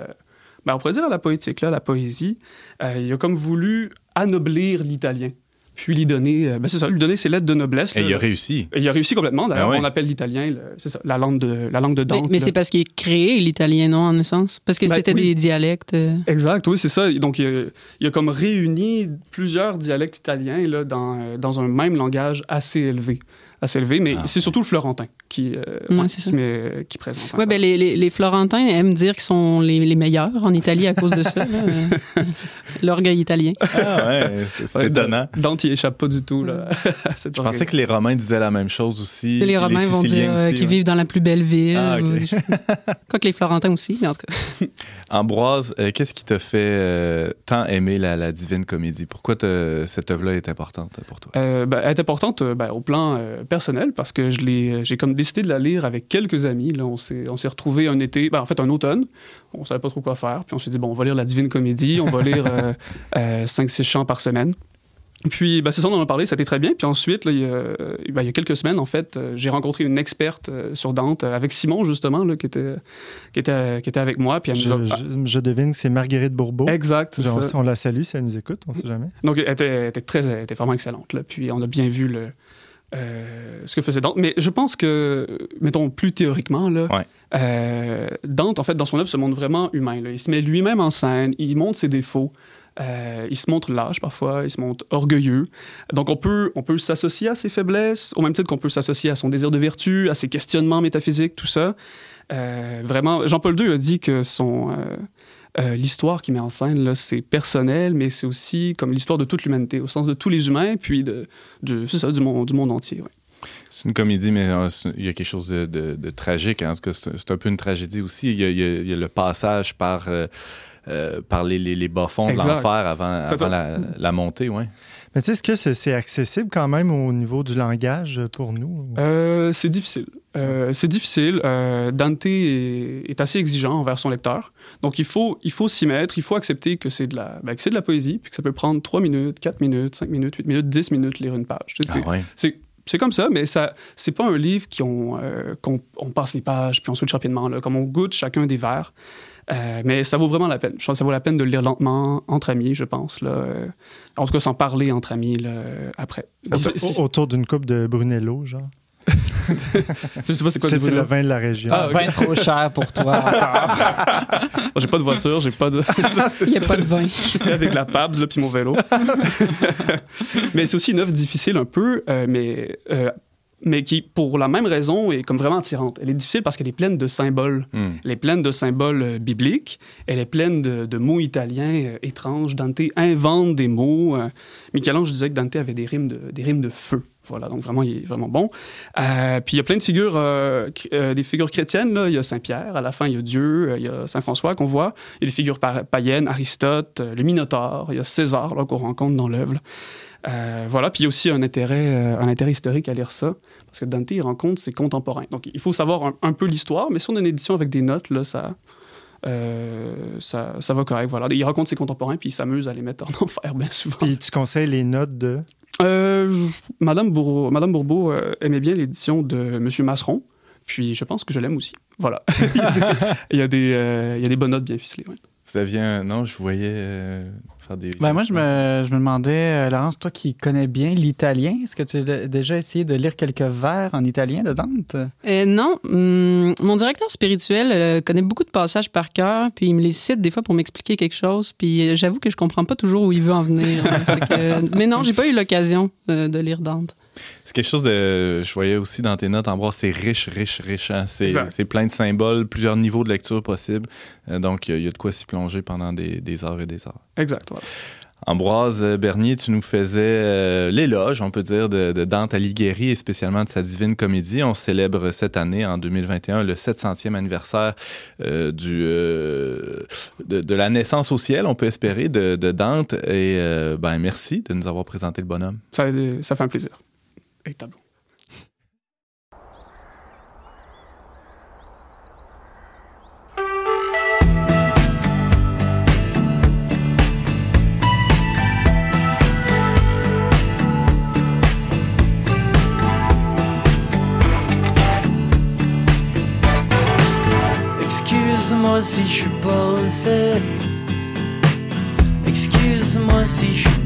ben, on pourrait dire à la poétique, là, la poésie. Il a comme voulu anoblir l'italien, puis lui donner, euh, ben, c'est ça, lui donner ses lettres de noblesse. Et là. il a réussi. Et il a réussi complètement. D'ailleurs, Ah ouais. on appelle l'italien, le- c'est ça, la langue de, la langue de Mais, Dante. mais c'est parce qu'il a créé l'italien, non, en un sens? Parce que Ben, c'était oui. des dialectes. euh, Exact, oui, c'est ça. Donc, il a, il a comme réuni plusieurs dialectes italiens là, dans, euh, dans un même langage assez élevé. Assez élevé, mais Ah, c'est surtout le florentin qui, euh, Ouais, ouais, c'est ça. qui, met- qui présente. Ouais, ben, les, les, les Florentins aiment dire qu'ils sont les, les meilleurs en Italie à cause de ça. euh, L'orgueil italien. Ah ouais, c'est c'est Ouais, étonnant. Dante, il échappe pas du tout là, à cette Je pensais que les Romains disaient la même chose aussi. les Romains vont dire euh, qu'ils ouais. vivent dans la plus belle ville. Ah, ok. ou des choses comme ça. Quoique les Florentins aussi, mais en tout cas. Ambroise, euh, qu'est-ce qui t'a fait euh, tant aimer la, la Divine Comédie? Pourquoi te- cette œuvre-là est importante pour toi? Euh, ben, elle est importante euh, ben, au plan euh, personnel parce que je l'ai, j'ai comme décidé de la lire avec quelques amis. Là, on s'est, on s'est retrouvés un été, ben, en fait un automne. On savait pas trop quoi faire. Puis on s'est dit bon, on va lire la Divine Comédie, on va lire 5-6 chants par semaine. Puis ben, c'est ça, on en a parlé, ça très bien. Puis ensuite, là, il, y a, ben, il y a quelques semaines, en fait, euh, j'ai rencontré une experte euh, sur Dante euh, avec Simon justement, là, qui était, qui était, qui était avec moi. Puis Je, devine que c'est Marguerite Bourbeau. Exact. Genre, on la salue si elle nous écoute, on sait jamais. Donc, elle était, elle était très, elle était vraiment excellente. Là. Puis, on a bien vu le, euh, ce que faisait Dante. Mais je pense que, mettons, plus théoriquement, là, Ouais. euh, Dante, en fait, dans son œuvre, se montre vraiment humain. là. Il se met lui-même en scène, il montre ses défauts. euh, il se montre lâche parfois, il se montre orgueilleux. Donc on peut, on peut s'associer à ses faiblesses, au même titre qu'on peut s'associer à son désir de vertu, à ses questionnements métaphysiques, tout ça. Vraiment, Jean-Paul II a dit que son, euh, l'histoire qu'il met en scène, là, c'est personnel, mais c'est aussi comme l'histoire de toute l'humanité, au sens de tous les humains, puis de, ça, du monde, du monde entier. ouais. C'est une comédie, mais euh, il y a quelque chose de, de- de tragique. hein. En tout cas, c'est un peu une tragédie aussi. Il y a, il y a- il y a le passage par, euh, par les, les, les bas-fonds de l'enfer avant, avant la, la montée. Ouais. Mais tu sais, est-ce que c'est accessible quand même au niveau du langage pour nous? Euh, c'est difficile. Euh, c'est difficile. Euh, Dante est, est assez exigeant envers son lecteur. Donc, il faut, il faut s'y mettre. Il faut accepter que c'est de, la, ben, que c'est de la poésie, puis que ça peut prendre 3 minutes, 4 minutes, 5 minutes, 8 minutes, 10 minutes lire une page. Tu sais, Ah c'est- ouais. c'est c'est comme ça, mais ça c'est pas un livre qu'on euh, qu'on on passe les pages puis on switch rapidement. Là, comme on goûte chacun des vers. Euh, mais ça vaut vraiment la peine. Je pense que ça vaut la peine de le lire lentement, entre amis, je pense. Là. Euh, En tout cas, sans parler entre amis là, euh, après. Autour d'une coupe de Brunello, genre. je sais pas c'est quoi C'est le vin de la région. Ah, Un vin trop cher pour toi. J'ai pas de voiture, j'ai pas de. Il n'y a pas de vin. avec la PABS là, puis mon vélo. mais c'est aussi une œuvre difficile un peu, euh, mais, euh, mais qui, pour la même raison, est comme vraiment attirante. Elle est difficile parce qu'elle est pleine de symboles. Hmm. Elle est pleine de symboles euh, bibliques. Elle est pleine de, de mots italiens euh, étranges. Dante invente des mots. Euh, Michel-Ange disait que Dante avait des rimes de, des rimes de feu. Voilà, donc vraiment, il est vraiment bon. Euh, puis il y a plein de figures, euh, euh, des figures chrétiennes. Il y a Saint-Pierre, à la fin, il y a Dieu, il y a Saint-François qu'on voit. Il y a des figures pa- païennes, Aristote, le Minotaure, il y a César qu'on rencontre dans l'œuvre. Voilà, puis il y a aussi un intérêt, un intérêt historique à lire ça, parce que Dante, il rencontre ses contemporains. Donc il faut savoir un, peu l'histoire, mais si on a une édition avec des notes, là, ça, ça, ça va correct. Voilà. Il raconte ses contemporains, puis il s'amuse à les mettre en enfer bien souvent. Puis tu conseilles les notes de? Euh, Madame, Bourbeau euh, aimait bien l'édition de Monsieur Masseron, puis je pense que je l'aime aussi. Voilà. il, y a des, euh, il y a des bonnes notes bien ficelées. Vous aviez un... Non, je voyais euh, faire des... Ben, moi, je me, je me demandais, euh, Laurence, toi qui connais bien l'italien, est-ce que tu as déjà essayé de lire quelques vers en italien de Dante? Euh, non, hum, mon directeur spirituel euh, connaît beaucoup de passages par cœur, puis il me les cite des fois pour m'expliquer quelque chose, puis j'avoue que je comprends pas toujours où il veut en venir. hein. Que, euh, mais non, j'ai pas eu l'occasion euh, de lire Dante. C'est quelque chose de. Je voyais aussi dans tes notes, Ambroise, c'est riche, riche, riche. hein. C'est plein de symboles, plusieurs niveaux de lecture possibles. Euh, donc, il y a- il y, a de quoi s'y plonger pendant des, des heures et des heures. Exact. voilà. Ambroise euh, Bernier, tu nous faisais euh, l'éloge, on peut dire, de, de Dante Alighieri et spécialement de sa Divine Comédie. On célèbre cette année, en 2021, le 700e anniversaire euh, du, euh, de, de la naissance au ciel, on peut espérer, de, de Dante. Et ben, merci de nous avoir présenté le bonhomme. Ça, ça fait un plaisir. Excuse-moi si je suis. Excuse-moi si je suis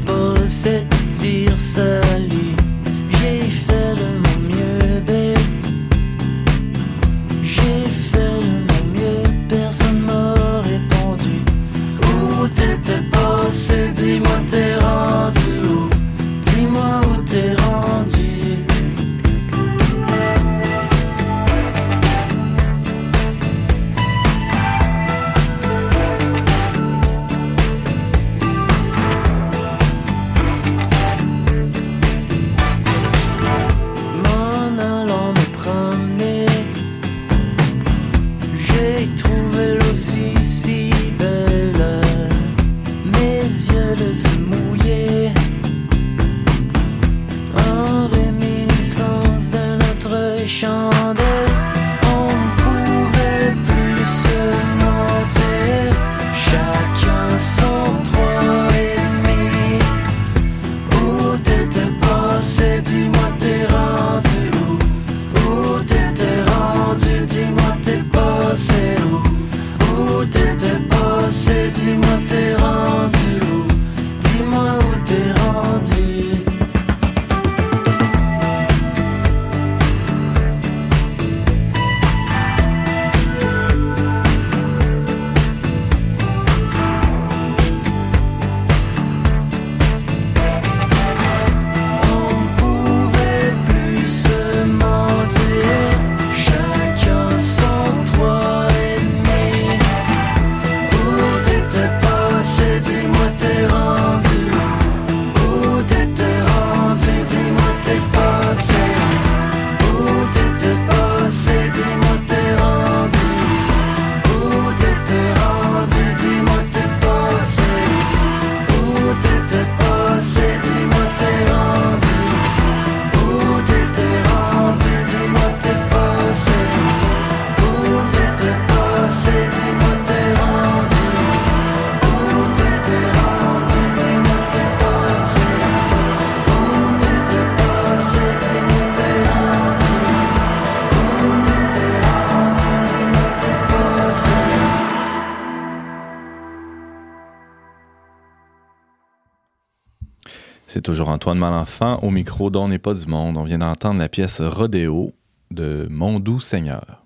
Antoine Malenfant au micro d'On n'est pas du monde. On vient d'entendre la pièce Rodéo de Mon doux Seigneur.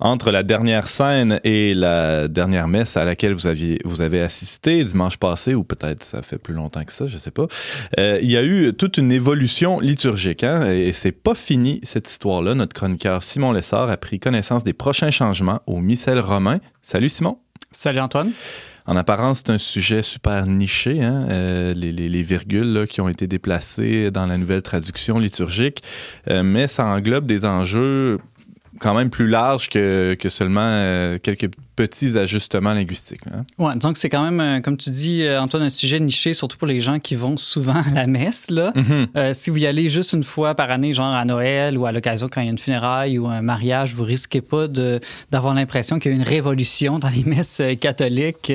Entre la dernière scène et la dernière messe à laquelle vous, aviez, vous avez assisté dimanche passé, ou peut-être ça fait plus longtemps que ça, je sais pas, euh, il y a eu toute une évolution liturgique. Hein, et c'est pas fini cette histoire-là. Notre chroniqueur Simon Lessard a pris connaissance des prochains changements au missel romain. Salut Simon. Salut Antoine. En apparence, c'est un sujet super niché, hein, euh, les, les- les virgules là, qui ont été déplacées dans la nouvelle traduction liturgique, Euh, mais ça englobe des enjeux quand même plus larges que, que seulement euh, quelques petits ajustements linguistiques. hein. Ouais, donc c'est quand même, euh, comme tu dis, euh, Antoine, un sujet niché, surtout pour les gens qui vont souvent à la messe. Là. Mhm. Euh, si vous y allez juste une fois par année, genre à Noël ou à l'occasion quand il y a une funéraille ou un mariage, vous risquez pas d'avoir l'impression qu'il y a une révolution dans les messes catholiques.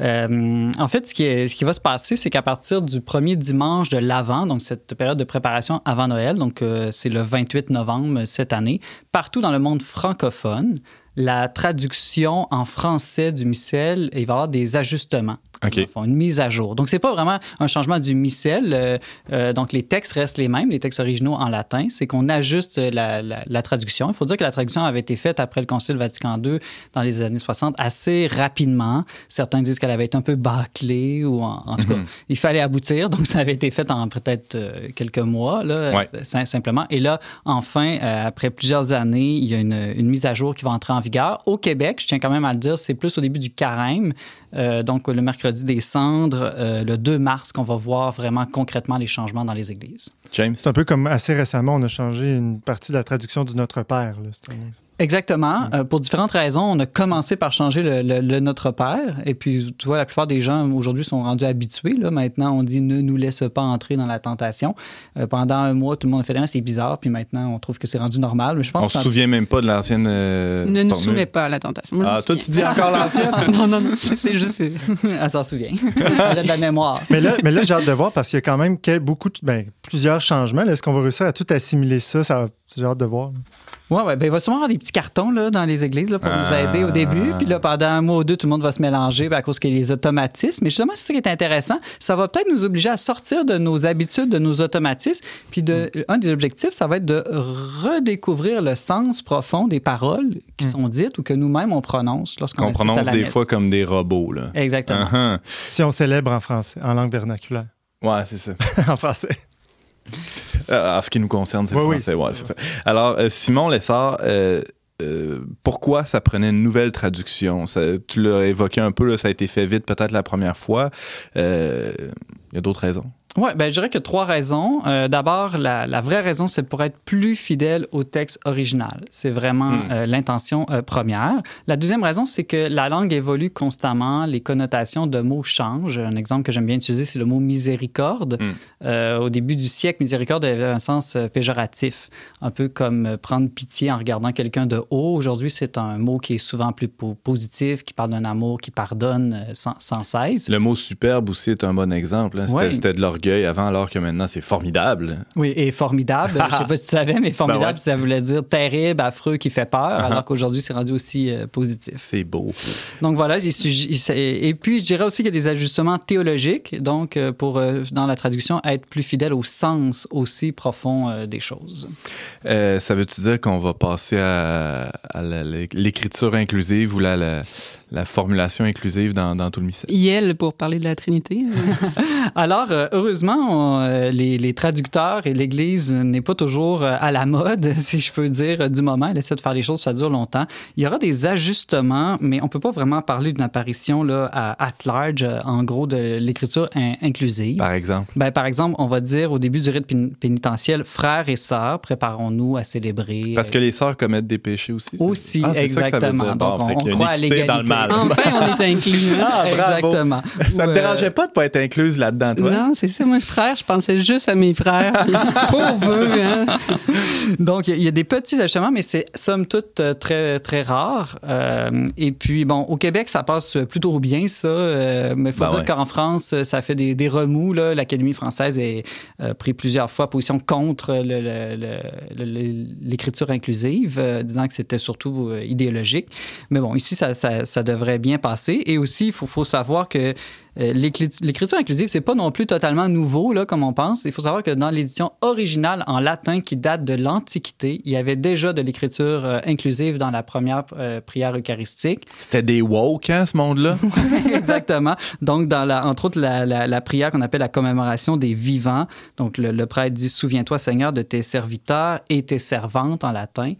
Euh, en fait, ce qui, est- ce qui va se passer, c'est qu'à partir du premier dimanche de l'Avent, donc cette période de préparation avant Noël, donc euh, c'est le 28 novembre cette année, partout dans le monde francophone, la traduction en français du missel, il va y avoir des ajustements. OK. Dans le fond, une mise à jour. Donc, c'est pas vraiment un changement du missel. euh, euh, donc, les textes restent les mêmes, les textes originaux en latin. C'est qu'on ajuste la, la- la traduction. Il faut dire que la traduction avait été faite après le Concile Vatican II dans les années 60 assez rapidement. Certains disent qu'elle avait été un peu bâclée ou en, en tout cas, il fallait aboutir. Donc, ça avait été fait en peut-être euh, quelques mois, là, Ouais. euh, simplement. Et là, enfin, euh, après plusieurs années, il y a une, une mise à jour qui va entrer en vigueur. Au Québec, je tiens quand même à le dire, c'est plus au début du carême, euh, donc le mercredi des cendres, euh, le 2 mars, qu'on va voir vraiment concrètement les changements dans les églises. James? C'est un peu comme assez récemment, on a changé une partie de la traduction du Notre Père. là. Exactement. Euh, pour différentes raisons, on a commencé par changer le, le- le Notre Père. Et puis, tu vois, la plupart des gens aujourd'hui sont rendus habitués. Là. Maintenant, on dit ne nous laisse pas entrer dans la tentation. Euh, pendant un mois, tout le monde a fait Ah, c'est bizarre. Puis maintenant, on trouve que c'est rendu normal. Mais je pense On que se souvient même pas de l'ancienne. euh, Ne nous soumets pas à la tentation. Moi, Ah, toi, tu dis encore l'ancienne? non, non, non. C'est juste. Elle s'en souvient. Elle a de la mémoire. Mais là, mais là j'ai hâte de voir parce qu'il y a quand même quel- beaucoup, de- ben, plusieurs changements. là. Est-ce qu'on va réussir à tout assimiler ça? ça j'ai hâte de voir. Ouais, ouais, ben, il va sûrement y avoir des petits cartons là, dans les églises là, pour nous Ah. aider au début. Puis là, pendant un mois ou deux, tout le monde va se mélanger ben, à cause qu'il y a les automatismes. Mais justement, c'est ça qui est intéressant. Ça va peut-être nous obliger à sortir de nos habitudes, de nos automatismes. Puis de, un des objectifs, ça va être de redécouvrir le sens profond des paroles qui sont dites ou que nous-mêmes on prononce lorsqu'on à prononce la des messe. fois comme des robots. Là. Exactement. Uh-huh. Si on célèbre en français, en langue vernaculaire. Ouais, c'est ça. en français. Euh, en ce qui nous concerne, c'est Oui, français. c'est ouais, ça. c'est ça. Alors, euh, Simon Lessard, euh, euh, pourquoi ça prenait une nouvelle traduction? Ça- tu l'as évoqué un peu, là, ça a été fait vite peut-être la première fois. Euh, Il y a d'autres raisons. Oui, ben, je dirais que trois raisons. Euh, D'abord, la, la vraie raison, c'est pour être plus fidèle au texte original. C'est vraiment Hmm. euh, l'intention euh, première. La deuxième raison, c'est que la langue évolue constamment, les connotations de mots changent. Un exemple que j'aime bien utiliser, c'est le mot miséricorde. Hmm. Au début du siècle, miséricorde avait un sens péjoratif, un peu comme prendre pitié en regardant quelqu'un de haut. Aujourd'hui, c'est un mot qui est souvent plus po- positif, qui parle d'un amour qui pardonne sans, sans cesse. Le mot superbe aussi est un bon exemple. hein. C'était Ouais. c'était de l'orgueil avant, alors que maintenant c'est formidable. Oui, et formidable. Je sais pas si tu savais, mais formidable, Ben ouais. ça voulait dire terrible, affreux, qui fait peur, Uh-huh. alors qu'aujourd'hui, c'est rendu aussi euh, positif. C'est beau. Donc voilà, et puis je dirais aussi qu'il y a des ajustements théologiques, donc euh, pour, euh, dans la traduction, être plus fidèle au sens aussi profond des choses. Euh, ça veut-tu dire qu'on va passer à, l'écriture inclusive ou la, la, la formulation inclusive dans, dans tout le missel? IL pour parler de la Trinité. Alors, euh, heureusement, on, euh, les, les traducteurs et l'Église n'est pas toujours euh, à la mode, si je peux dire, du moment. Elle essaie de faire les choses, ça dure longtemps. Il y aura des ajustements, mais on peut pas vraiment parler d'une apparition là, à at large, en gros, de l'écriture in- inclusive. Par exemple. Ben, par exemple, on va dire au début du rite pén- pénitentiel, frères et sœurs, préparons-nous à célébrer. Parce que les sœurs commettent des péchés aussi. Aussi, Ah, c'est ça que ça veut exactement. dire. Donc, Bon, on- croit à équité dans le l'égalité. Mal. enfin, on est inclus. hein. Ah, bravo. Exactement. Ça Ou, te dérangeait pas de pas être incluse là-dedans, toi? Non, c'est ça. Moi, frère, je pensais juste à mes frères. Pauvre, hein? Donc, il y a- des petits ajustements, mais c'est somme toute euh, très, très rare. Euh, et puis, bon, au Québec, ça passe plutôt bien, ça. Euh, mais il faut Ben dire ouais. qu'en France, ça fait des, des remous. là. L'Académie française a euh, pris plusieurs fois position contre le- le- le- le- l'écriture inclusive, euh, disant que c'était surtout euh, idéologique. Mais bon, ici, ça, ça- ça devrait bien passer. Et aussi, il faut, faut savoir que euh, l'écrit- l'écriture inclusive, c'est pas non plus totalement nouveau, là, comme on pense. Il faut savoir que dans l'édition originale en latin qui date de l'Antiquité, il y avait déjà de l'écriture euh, inclusive dans la première euh, prière eucharistique. C'était des woke, hein, ce monde-là? Exactement. Donc, dans la, entre autres, la, la- la prière qu'on appelle la commémoration des vivants. Donc, le, le prêtre dit Souviens-toi, Seigneur, de tes serviteurs et tes servantes en latin.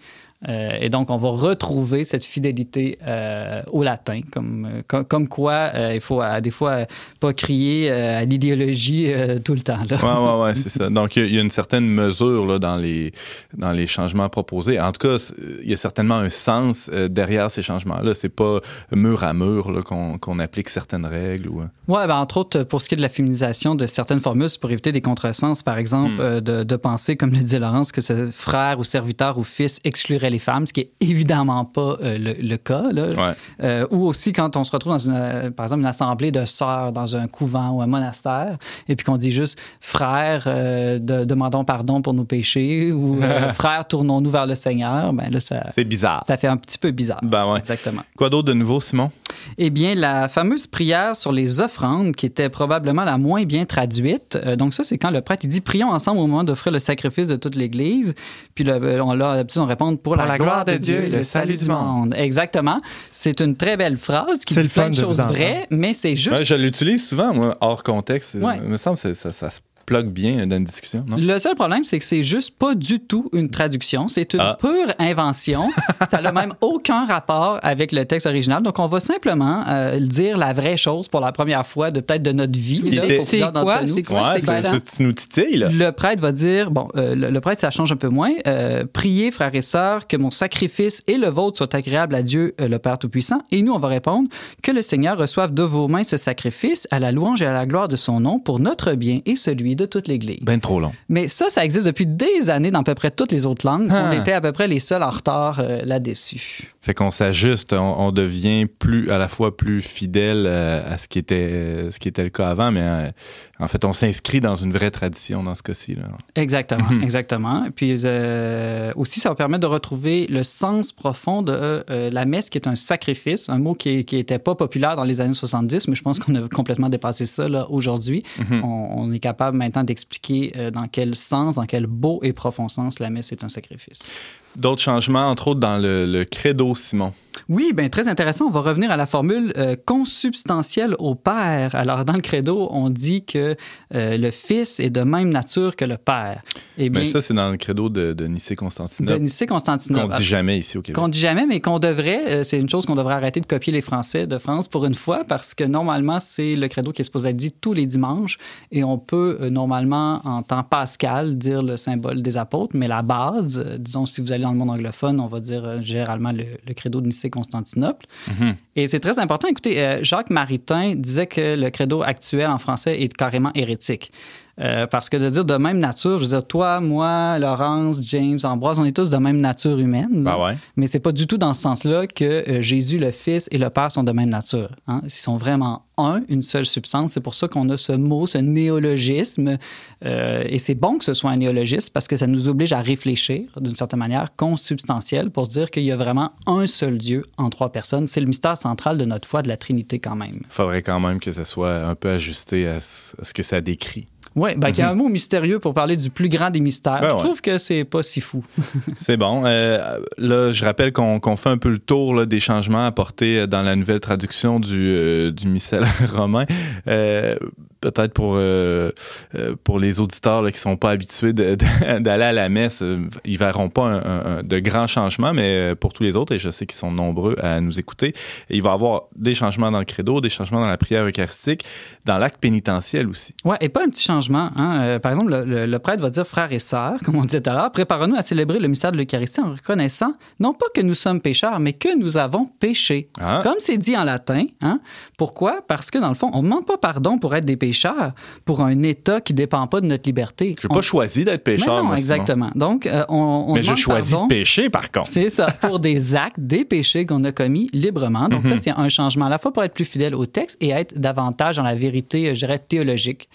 Euh, et donc, on va retrouver cette fidélité euh, au latin, comme, comme, comme quoi euh, il faut à, des fois pas crier euh, à l'idéologie tout le temps. Là. Ouais, ouais, c'est ça. Donc, il y a- il y, a une certaine mesure là, dans, les, dans les changements proposés. En tout cas, il y a certainement un sens derrière ces changements-là. C'est pas mur à mur qu'on qu'on applique certaines règles. Ou... Ouais, ben, entre autres, pour ce qui est de la féminisation de certaines formules, pour éviter des contresens, par exemple, Hmm. de, de penser, comme le disait Laurence, que ce frère ou serviteur ou fils exclurait les femmes, ce qui est évidemment pas euh, le, le cas. Là. Ouais. Euh, ou aussi quand on se retrouve dans une, euh, par exemple, une assemblée de sœurs dans un couvent ou un monastère, et puis qu'on dit juste frère, euh, de- demandons pardon pour nos péchés, ou frère, tournons-nous vers le Seigneur, ben là, ça, C'est bizarre. ça fait un petit peu bizarre. Ben ouais. Exactement. Quoi d'autre de nouveau, Simon? Eh bien, la fameuse prière sur les offrandes, qui était probablement la moins bien traduite. euh, donc ça, c'est quand le prêtre il dit prions ensemble au moment d'offrir le sacrifice de toute l'Église. Puis le- euh, on l'a d'habitude on répond pour, la, gloire de Dieu et le salut du monde. Exactement. C'est une très belle phrase qui dit plein de choses vraies, mais c'est juste. Ouais, je l'utilise souvent, moi, hors contexte. Ouais. Il me semble que ça, ça, ça plug bien dans une discussion, non? Le seul problème, c'est que c'est juste pas du tout une traduction. C'est une Ah. pure invention. ça n'a même aucun rapport avec le texte original. Donc, on va simplement euh, dire la vraie chose pour la première fois de peut-être de notre vie. C'est quoi? nous. C'est quoi Ouais, tu, tu nous titilles, là. Le prêtre va dire, bon, euh, le, le prêtre, ça change un peu moins. Euh, Priez, frères et sœurs, que mon sacrifice et le vôtre soient agréables à Dieu, euh, le Père Tout-Puissant. Et nous, on va répondre que le Seigneur reçoive de vos mains ce sacrifice à la louange et à la gloire de son nom pour notre bien et celui de toute l'Église. Ben trop long. Mais ça, ça existe depuis des années dans à peu près toutes les autres langues. Ah. On était à peu près les seuls en retard euh, là-dessus. Fait qu'on s'ajuste, on, on devient plus à la fois plus fidèle euh, à ce qui était euh, ce qui était le cas avant, mais en fait on s'inscrit dans une vraie tradition dans ce cas-ci. Exactement, Mhm. exactement. Puis euh, aussi, ça va permettre de retrouver le sens profond de euh, la messe, qui est un sacrifice, un mot qui n'était pas populaire dans les années 70, mais je pense qu'on a complètement dépassé ça aujourd'hui. Mhm. on, on est capable maintenant d'expliquer euh, dans quel sens, dans quel beau et profond sens la messe est un sacrifice. D'autres changements, entre autres dans le, le credo, Simon? Oui, bien très intéressant. On va revenir à la formule euh, consubstantielle au Père. Alors, dans le credo, on dit que euh, le Fils est de même nature que le Père. Eh bien, Ben, ça, c'est dans le credo de, de de Nicée-Constantinople. Nicée-Constantinople. Qu'on dit jamais ici au Québec. Qu'on dit jamais, mais qu'on devrait. euh, c'est une chose qu'on devrait arrêter de copier les Français de France pour une fois, parce que normalement, c'est le credo qui est supposé être dit tous les dimanches. Et on peut, normalement, en temps pascal, dire le symbole des apôtres, mais la base, disons, si vous allez dans le monde anglophone, on va dire euh, généralement le, le credo de Nicée-Constantinople. Mhm. Et c'est très important. Écoutez, euh, Jacques Maritain disait que le credo actuel en français est carrément hérétique. Euh, parce que de dire de même nature, je veux dire, toi, moi, Laurence, James, Ambroise, on est tous de même nature humaine. là. Ben ouais. Mais c'est pas du tout dans ce sens-là que euh, Jésus, le Fils et le Père sont de même nature. hein. Ils sont vraiment un, une seule substance. C'est pour ça qu'on a ce mot, ce néologisme. Euh, et c'est bon que ce soit un néologisme parce que ça nous oblige à réfléchir d'une certaine manière consubstantielle pour se dire qu'il y a vraiment un seul Dieu en trois personnes. C'est le mystère central de notre foi de la Trinité quand même. Faudrait quand même que ça soit un peu ajusté à ce que ça décrit. Oui, ben, qu'il y a un mot mystérieux pour parler du plus grand des mystères. Ben je ouais. trouve que c'est pas si fou. C'est bon. Euh, là, je rappelle qu'on fait un peu le tour là, des changements apportés dans la nouvelle traduction du, euh, du missel romain. Euh, Peut-être pour, euh, euh, pour les auditeurs là, qui sont pas habitués d'aller à la messe, euh, ils verront pas un- un- un- de grands changements, mais pour tous les autres, et je sais qu'ils sont nombreux à nous écouter, il va y avoir des changements dans le credo, des changements dans la prière eucharistique, dans l'acte pénitentiel aussi. Oui, et pas un petit changement. hein. Euh, par exemple, le, le- le prêtre va dire frères et sœurs, comme on disait tout à l'heure, préparons-nous à célébrer le mystère de l'Eucharistie en reconnaissant non pas que nous sommes pécheurs, mais que nous avons péché. Ah. Comme c'est dit en latin. Hein? Pourquoi? Parce que dans le fond, on ne demande pas pardon pour être des pécheurs, pour un État qui ne dépend pas de notre liberté. Je n'ai On- pas choisi d'être Mais pécheur, non, exactement. Donc, euh, on, on Mais choisis pardon. de pécher, par contre. C'est ça, pour des actes, des péchés qu'on a commis librement. Donc là, c'est un changement à la fois pour être plus fidèle au texte et être davantage dans la vérité, je dirais, théologique.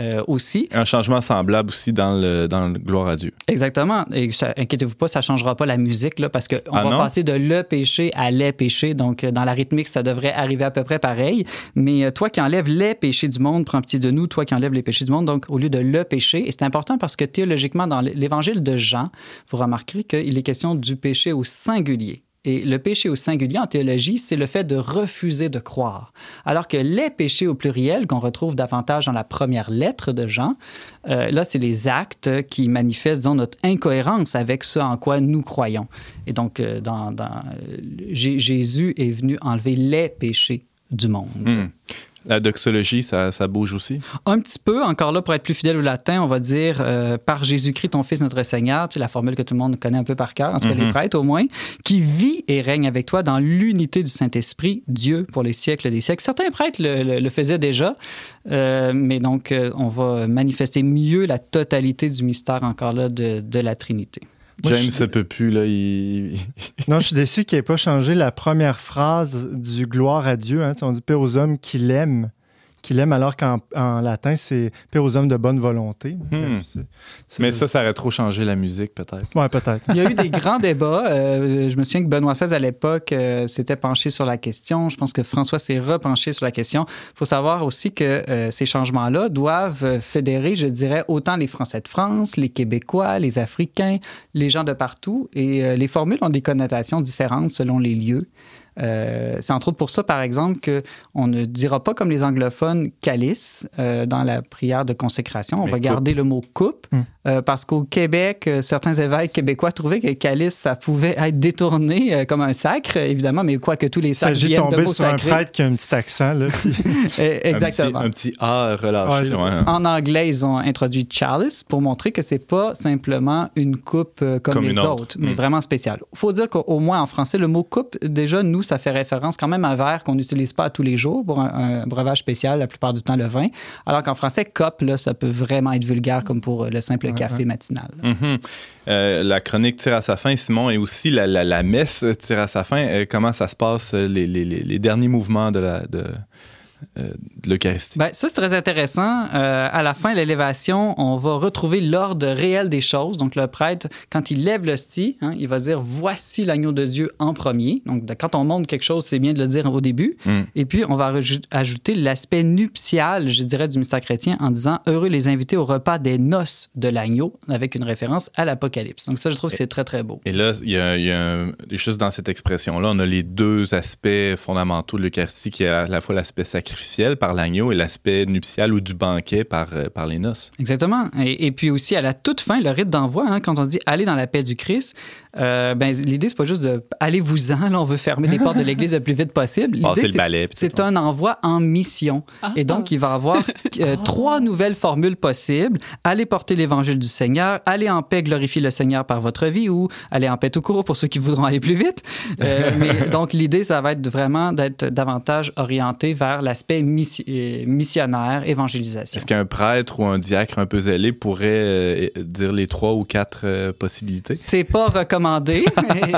Euh, aussi. Un changement semblable aussi dans le, dans le gloire à Dieu. Exactement. Et inquiétez-vous pas, ça changera pas la musique, là, parce qu'on Ah va non? passer de le péché à les péchés. Donc, euh, dans la rythmique, ça devrait arriver à peu près pareil. Mais euh, toi qui enlèves les péchés du monde, prends pitié de nous. Toi qui enlèves les péchés du monde, donc au lieu de le péché. Et c'est important parce que théologiquement, dans l'évangile de Jean, vous remarquerez qu'il est question du péché au singulier. Et le péché au singulier en théologie, c'est le fait de refuser de croire. Alors que les péchés au pluriel, qu'on retrouve davantage dans la première lettre de Jean, euh, là, c'est les actes qui manifestent notre incohérence avec ce en quoi nous croyons. Et donc, euh, euh, Jésus est venu enlever les péchés du monde. Hmm. La doxologie, ça, ça bouge aussi? Un petit peu, encore là, pour être plus fidèle au latin, on va dire euh, par Jésus-Christ, ton Fils, notre Seigneur, sais, la formule que tout le monde connaît un peu par cœur, en tout cas Mhm. les prêtres au moins, qui vit et règne avec toi dans l'unité du Saint-Esprit, Dieu pour les siècles des siècles. Certains prêtres le, le- le faisaient déjà, euh, mais donc euh, on va manifester mieux la totalité du mystère encore là de, de la Trinité. Moi, James se peut plus, là, il... Non, je suis déçu qu'il n'ait pas changé la première phrase du gloire à Dieu. Hein. On dit paix aux hommes qui l'aiment. Qui l'aiment, alors qu'en en latin, c'est paix aux hommes de bonne volonté. Hmm. C'est- Mais ça, ça aurait trop changé la musique, peut-être. Ouais, peut-être. Il y a eu des grands débats. Euh, je me souviens que Benoît XVI, à l'époque, euh, s'était penché sur la question. Je pense que François s'est repenché sur la question. Il faut savoir aussi que euh, ces changements-là doivent euh, fédérer, je dirais, autant les Français de France, les Québécois, les Africains, les gens de partout. Et euh, les formules ont des connotations différentes selon les lieux. Euh, c'est entre autres pour ça, par exemple, qu'on ne dira pas comme les anglophones calice euh, dans la prière de consécration. On Mais va coupe. garder le mot coupe Hmm. euh, parce qu'au Québec, euh, certains évêques québécois trouvaient que calice, ça pouvait être détourné euh, comme un sacre, évidemment, mais quoi que tous les Il sacres s'agit de tomber sur un prêtre qui a un petit accent. Là, puis- Eh, Exactement. Un petit, un petit A relâché. Ouais, ouais. En anglais, ils ont introduit chalice pour montrer que c'est pas simplement une coupe euh, comme, Comme les une autres, autre. mais Mm. vraiment spéciale. faut dire qu'au moins en français, le mot coupe, déjà, nous, ça fait référence quand même à un verre qu'on n'utilise pas tous les jours pour un, un breuvage spécial, la plupart du temps le vin. Alors qu'en français, cop, là, ça peut vraiment être vulgaire comme pour euh, le simple Ouais, café ouais. matinal. Mhm. Euh, la chronique tire à sa fin, Simon, et aussi la, la- la messe tire à sa fin. Euh, comment ça se passe, les, les- les- les derniers mouvements de la- de, euh, de l'Eucharistie? Ben, ça, c'est très intéressant. Euh, à la fin de l'élévation, on va retrouver l'ordre réel des choses. Donc, le prêtre, quand il lève l'hostie, hein, il va dire Voici l'agneau de Dieu en premier. Donc, de- quand on montre quelque chose, c'est bien de le dire au début. Mm. Et puis, on va ajouter l'aspect nuptial, je dirais, du mystère chrétien en disant Heureux les invités au repas des noces de l'agneau, avec une référence à l'Apocalypse. Donc, ça, je trouve que c'est très, très beau. Et là, il y a, il y a juste dans cette expression-là, on a les deux aspects fondamentaux de l'Eucharistie, qui est à la fois l'aspect sacrificiel par l'agneau et l'aspect nuptial ou du banquet par, euh, par les noces. Exactement. Et, et puis aussi, à la toute fin, le rite d'envoi, hein, quand on dit aller dans la paix du Christ, euh, ben, l'idée, c'est pas juste de allez-vous-en, là, on veut fermer les portes de l'Église le plus vite possible. Passer L'idée, le c'est- balai. un envoi en mission. Ah. Et donc, il va avoir euh, trois nouvelles formules possibles. Allez porter l'évangile du Seigneur, allez en paix glorifier le Seigneur par votre vie ou allez en paix tout court pour ceux qui voudront aller plus vite. Euh, mais donc, l'idée, ça va être vraiment d'être davantage orienté vers l'aspect missi- euh, missionnaire, évangélisation. Est-ce qu'un prêtre ou un diacre un peu zélé pourrait euh, dire les trois ou quatre euh, possibilités? C'est pas recommandé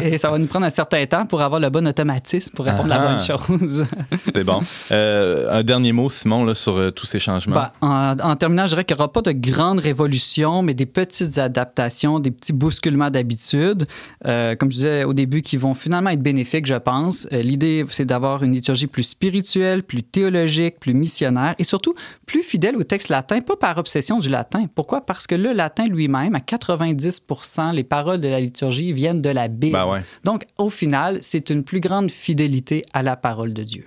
et, et ça va nous prendre un certain temps pour avoir le bon automatisme pour répondre à la Ah. bonne chose. C'est bon. Euh, un dernier mot, Simon, là, sur tous ces changements. Bah, en, en terminant, je dirais qu'il n'y aura pas de grandes révolutions, mais des petites adaptations, des petits bousculements d'habitude, euh, comme je disais au début, qui vont finalement être bénéfiques, je pense. Euh, L'idée, c'est d'avoir une liturgie plus spirituelle, plus théologique, plus missionnaire et surtout plus fidèle au texte latin, pas par obsession du latin. Pourquoi? Parce que le latin lui-même, à 90% les paroles de la liturgie viennent de la Bible. Ben ouais. Donc, au final, c'est une plus grande fidélité à la parole de Dieu.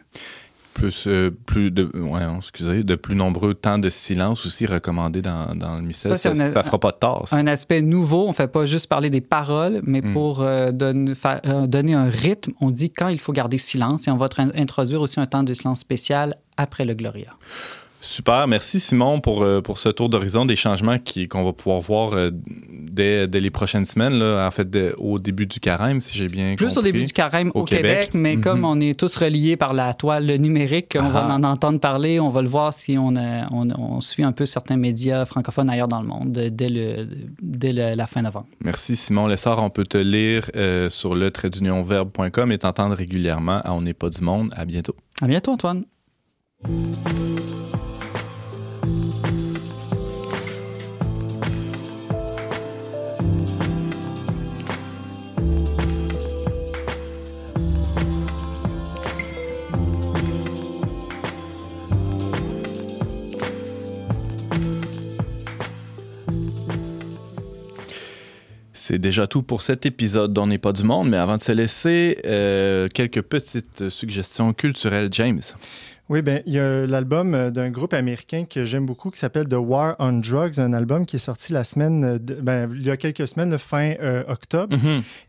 Plus, euh, plus de, ouais, excusez, de plus nombreux temps de silence aussi recommandés dans, dans le mystère. Ça, ça fera pas de tort. ça. un aspect nouveau. On ne fait pas juste parler des paroles, mais Mm. pour euh, euh, donner un rythme, on dit quand il faut garder silence et on va introduire aussi un temps de silence spécial après le Gloria. Super. Merci, Simon, pour, euh, pour ce tour d'horizon des changements qui- qu'on va pouvoir voir euh, dès, dès les prochaines semaines, là, en fait, dès- au début du carême, si j'ai bien Plus compris. au début du carême au, Au Québec, Québec. mais Mhm. comme on est tous reliés par la toile numérique, on va Ah. en entendre parler, on va le voir si on, a- on, on suit un peu certains médias francophones ailleurs dans le monde de- dès, le, dès le- la fin novembre. Merci, Simon Lessard. On peut te lire euh, sur le traitdunionverbe.com et t'entendre régulièrement à On n'est pas du monde. À bientôt. À bientôt, Antoine. C'est déjà tout pour cet épisode d'On pas du monde, mais avant de se laisser, euh, quelques petites suggestions culturelles, James. Oui, ben il y a l'album euh, d'un groupe américain que j'aime beaucoup qui s'appelle The War on Drugs, un album qui est sorti la semaine, de- ben, il y a quelques semaines, le fin euh, octobre.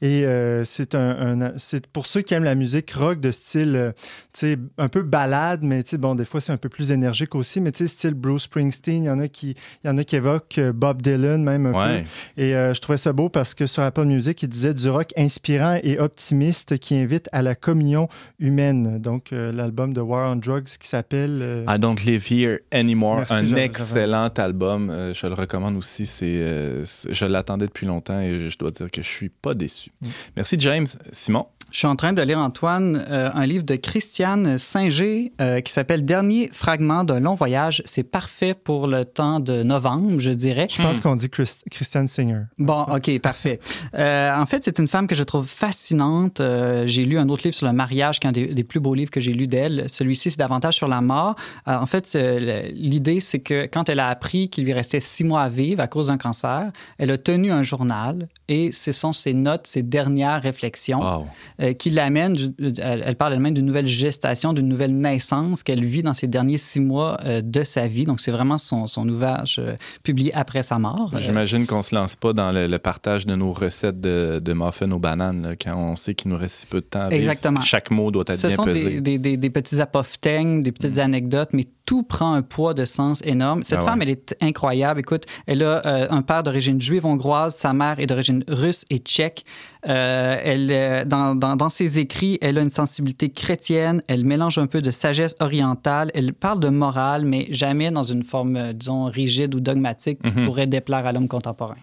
Et euh, c'est un, un- c'est pour ceux qui aiment la musique rock de style, euh, tu sais, un peu balade, mais tu sais, bon, des fois c'est un peu plus énergique aussi, mais tu sais, style Bruce Springsteen, il y en a qui, il y en a qui évoquent Bob Dylan même un Ouais. peu. Et je trouvais ça beau parce que sur Apple Music, il disait du rock inspirant et optimiste qui invite à la communion humaine. Donc l'album de War on Drugs qui s'appelle euh, I Don't Live Here Anymore, Merci, un excellent album. Euh, je le recommande aussi. C'est, euh, c'est- je l'attendais depuis longtemps et je dois dire que je suis pas déçu. Mm. Merci James. Simon? Je suis en train de lire, Antoine, euh, un livre de Christiane Singer euh, qui s'appelle Dernier fragment d'un long voyage. C'est parfait pour le temps de novembre, je dirais. Je pense qu'on dit Chris- Christian Singer. Bon, OK, parfait. Euh, en fait, c'est une femme que je trouve fascinante. Euh, j'ai lu un autre livre sur le mariage, qui est un des, des plus beaux livres que j'ai lu d'elle. Celui-ci, c'est davantage sur la mort. Euh, en fait, l'idée, c'est que quand elle a appris qu'il lui restait six mois à vivre à cause d'un cancer, elle a tenu un journal et ce sont ses notes, ses dernières réflexions Wow. euh, qui l'amène, du- elle, elle parle elle-même d'une nouvelle gestation, d'une nouvelle naissance qu'elle vit dans ces derniers six mois euh, de sa vie. Donc, c'est vraiment son, son ouvrage euh, publié après sa mort. J'imagine qu'on se lance pas dans le, le partage de nos recettes de, de muffins aux bananes là, quand on sait qu'il nous reste si peu de temps à vivre. Exactement. Chaque mot doit être Ce bien sont pesé. des, des, des- des petits apophthegmes, des petites anecdotes, mais tout prend un poids de sens énorme. Cette Ah ouais. femme, elle est incroyable. Écoute, elle a un père d'origine juive hongroise, sa mère est d'origine russe et tchèque. Euh, elle, euh, dans, dans, dans ses écrits, elle a une sensibilité chrétienne, elle mélange un peu de sagesse orientale, elle parle de morale, mais jamais dans une forme, euh, disons, rigide ou dogmatique qui Mhm. pourrait déplaire à l'homme contemporain.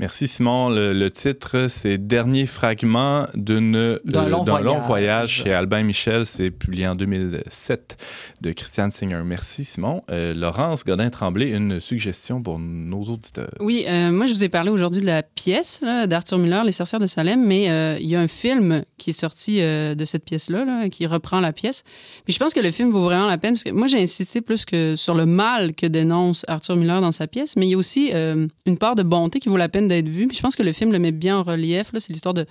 Merci Simon. Le, le titre, c'est Dernier fragment d'une- D'un euh, long voyage. voyage chez Albin Michel. C'est publié en 2007 de Christiane Singer. Merci Simon. Euh, Laurence Godin-Tremblay, une suggestion pour nos auditeurs. Oui, euh, moi, je vous ai parlé aujourd'hui de la pièce là, d'Arthur Miller, Les sorcières de Salem, mais euh, il y a un film qui est sorti euh, de cette pièce-là, là, qui reprend la pièce. Puis je pense que le film vaut vraiment la peine, parce que moi, j'ai insisté plus que sur le mal que dénonce Arthur Miller dans sa pièce, mais il y a aussi euh, une part de bonté qui vaut la peine d'être vue. Puis je pense que le film le met bien en relief. C'est l'histoire de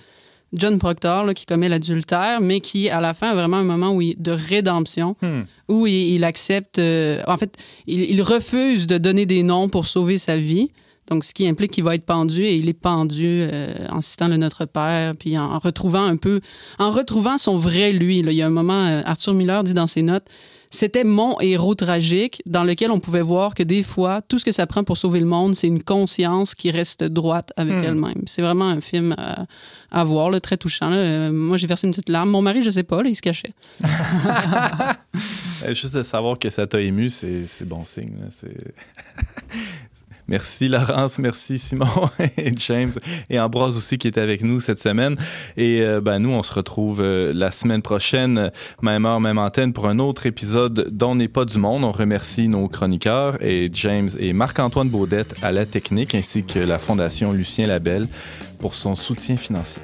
John Proctor là, qui commet l'adultère, mais qui, à la fin, a vraiment un moment où il- de rédemption Hmm. où il, il accepte, euh, en fait, il, il refuse de donner des noms pour sauver sa vie. Donc, ce qui implique qu'il va être pendu et il est pendu euh, en citant le Notre Père, puis en, en retrouvant un peu, en retrouvant son vrai lui. là. Il y a un moment, euh, Arthur Miller dit dans ses notes, c'était mon héros tragique dans lequel on pouvait voir que des fois, tout ce que ça prend pour sauver le monde, c'est une conscience qui reste droite avec Hmm. elle-même. C'est vraiment un film à, à voir, là, très touchant. là. Euh, moi, j'ai versé une petite larme. Mon mari, je sais pas, là, il se cachait. Euh, Juste de savoir que ça t'a ému, c'est bon signe. C'est- Merci Laurence, merci Simon et James et Ambroise aussi qui était avec nous cette semaine. Et euh, ben, nous, on se retrouve euh, la semaine prochaine, même heure, même antenne, pour un autre épisode d'On n'est pas du monde. On remercie nos chroniqueurs et James et Marc-Antoine Baudette à la technique ainsi que la Fondation Lucien Labelle pour son soutien financier.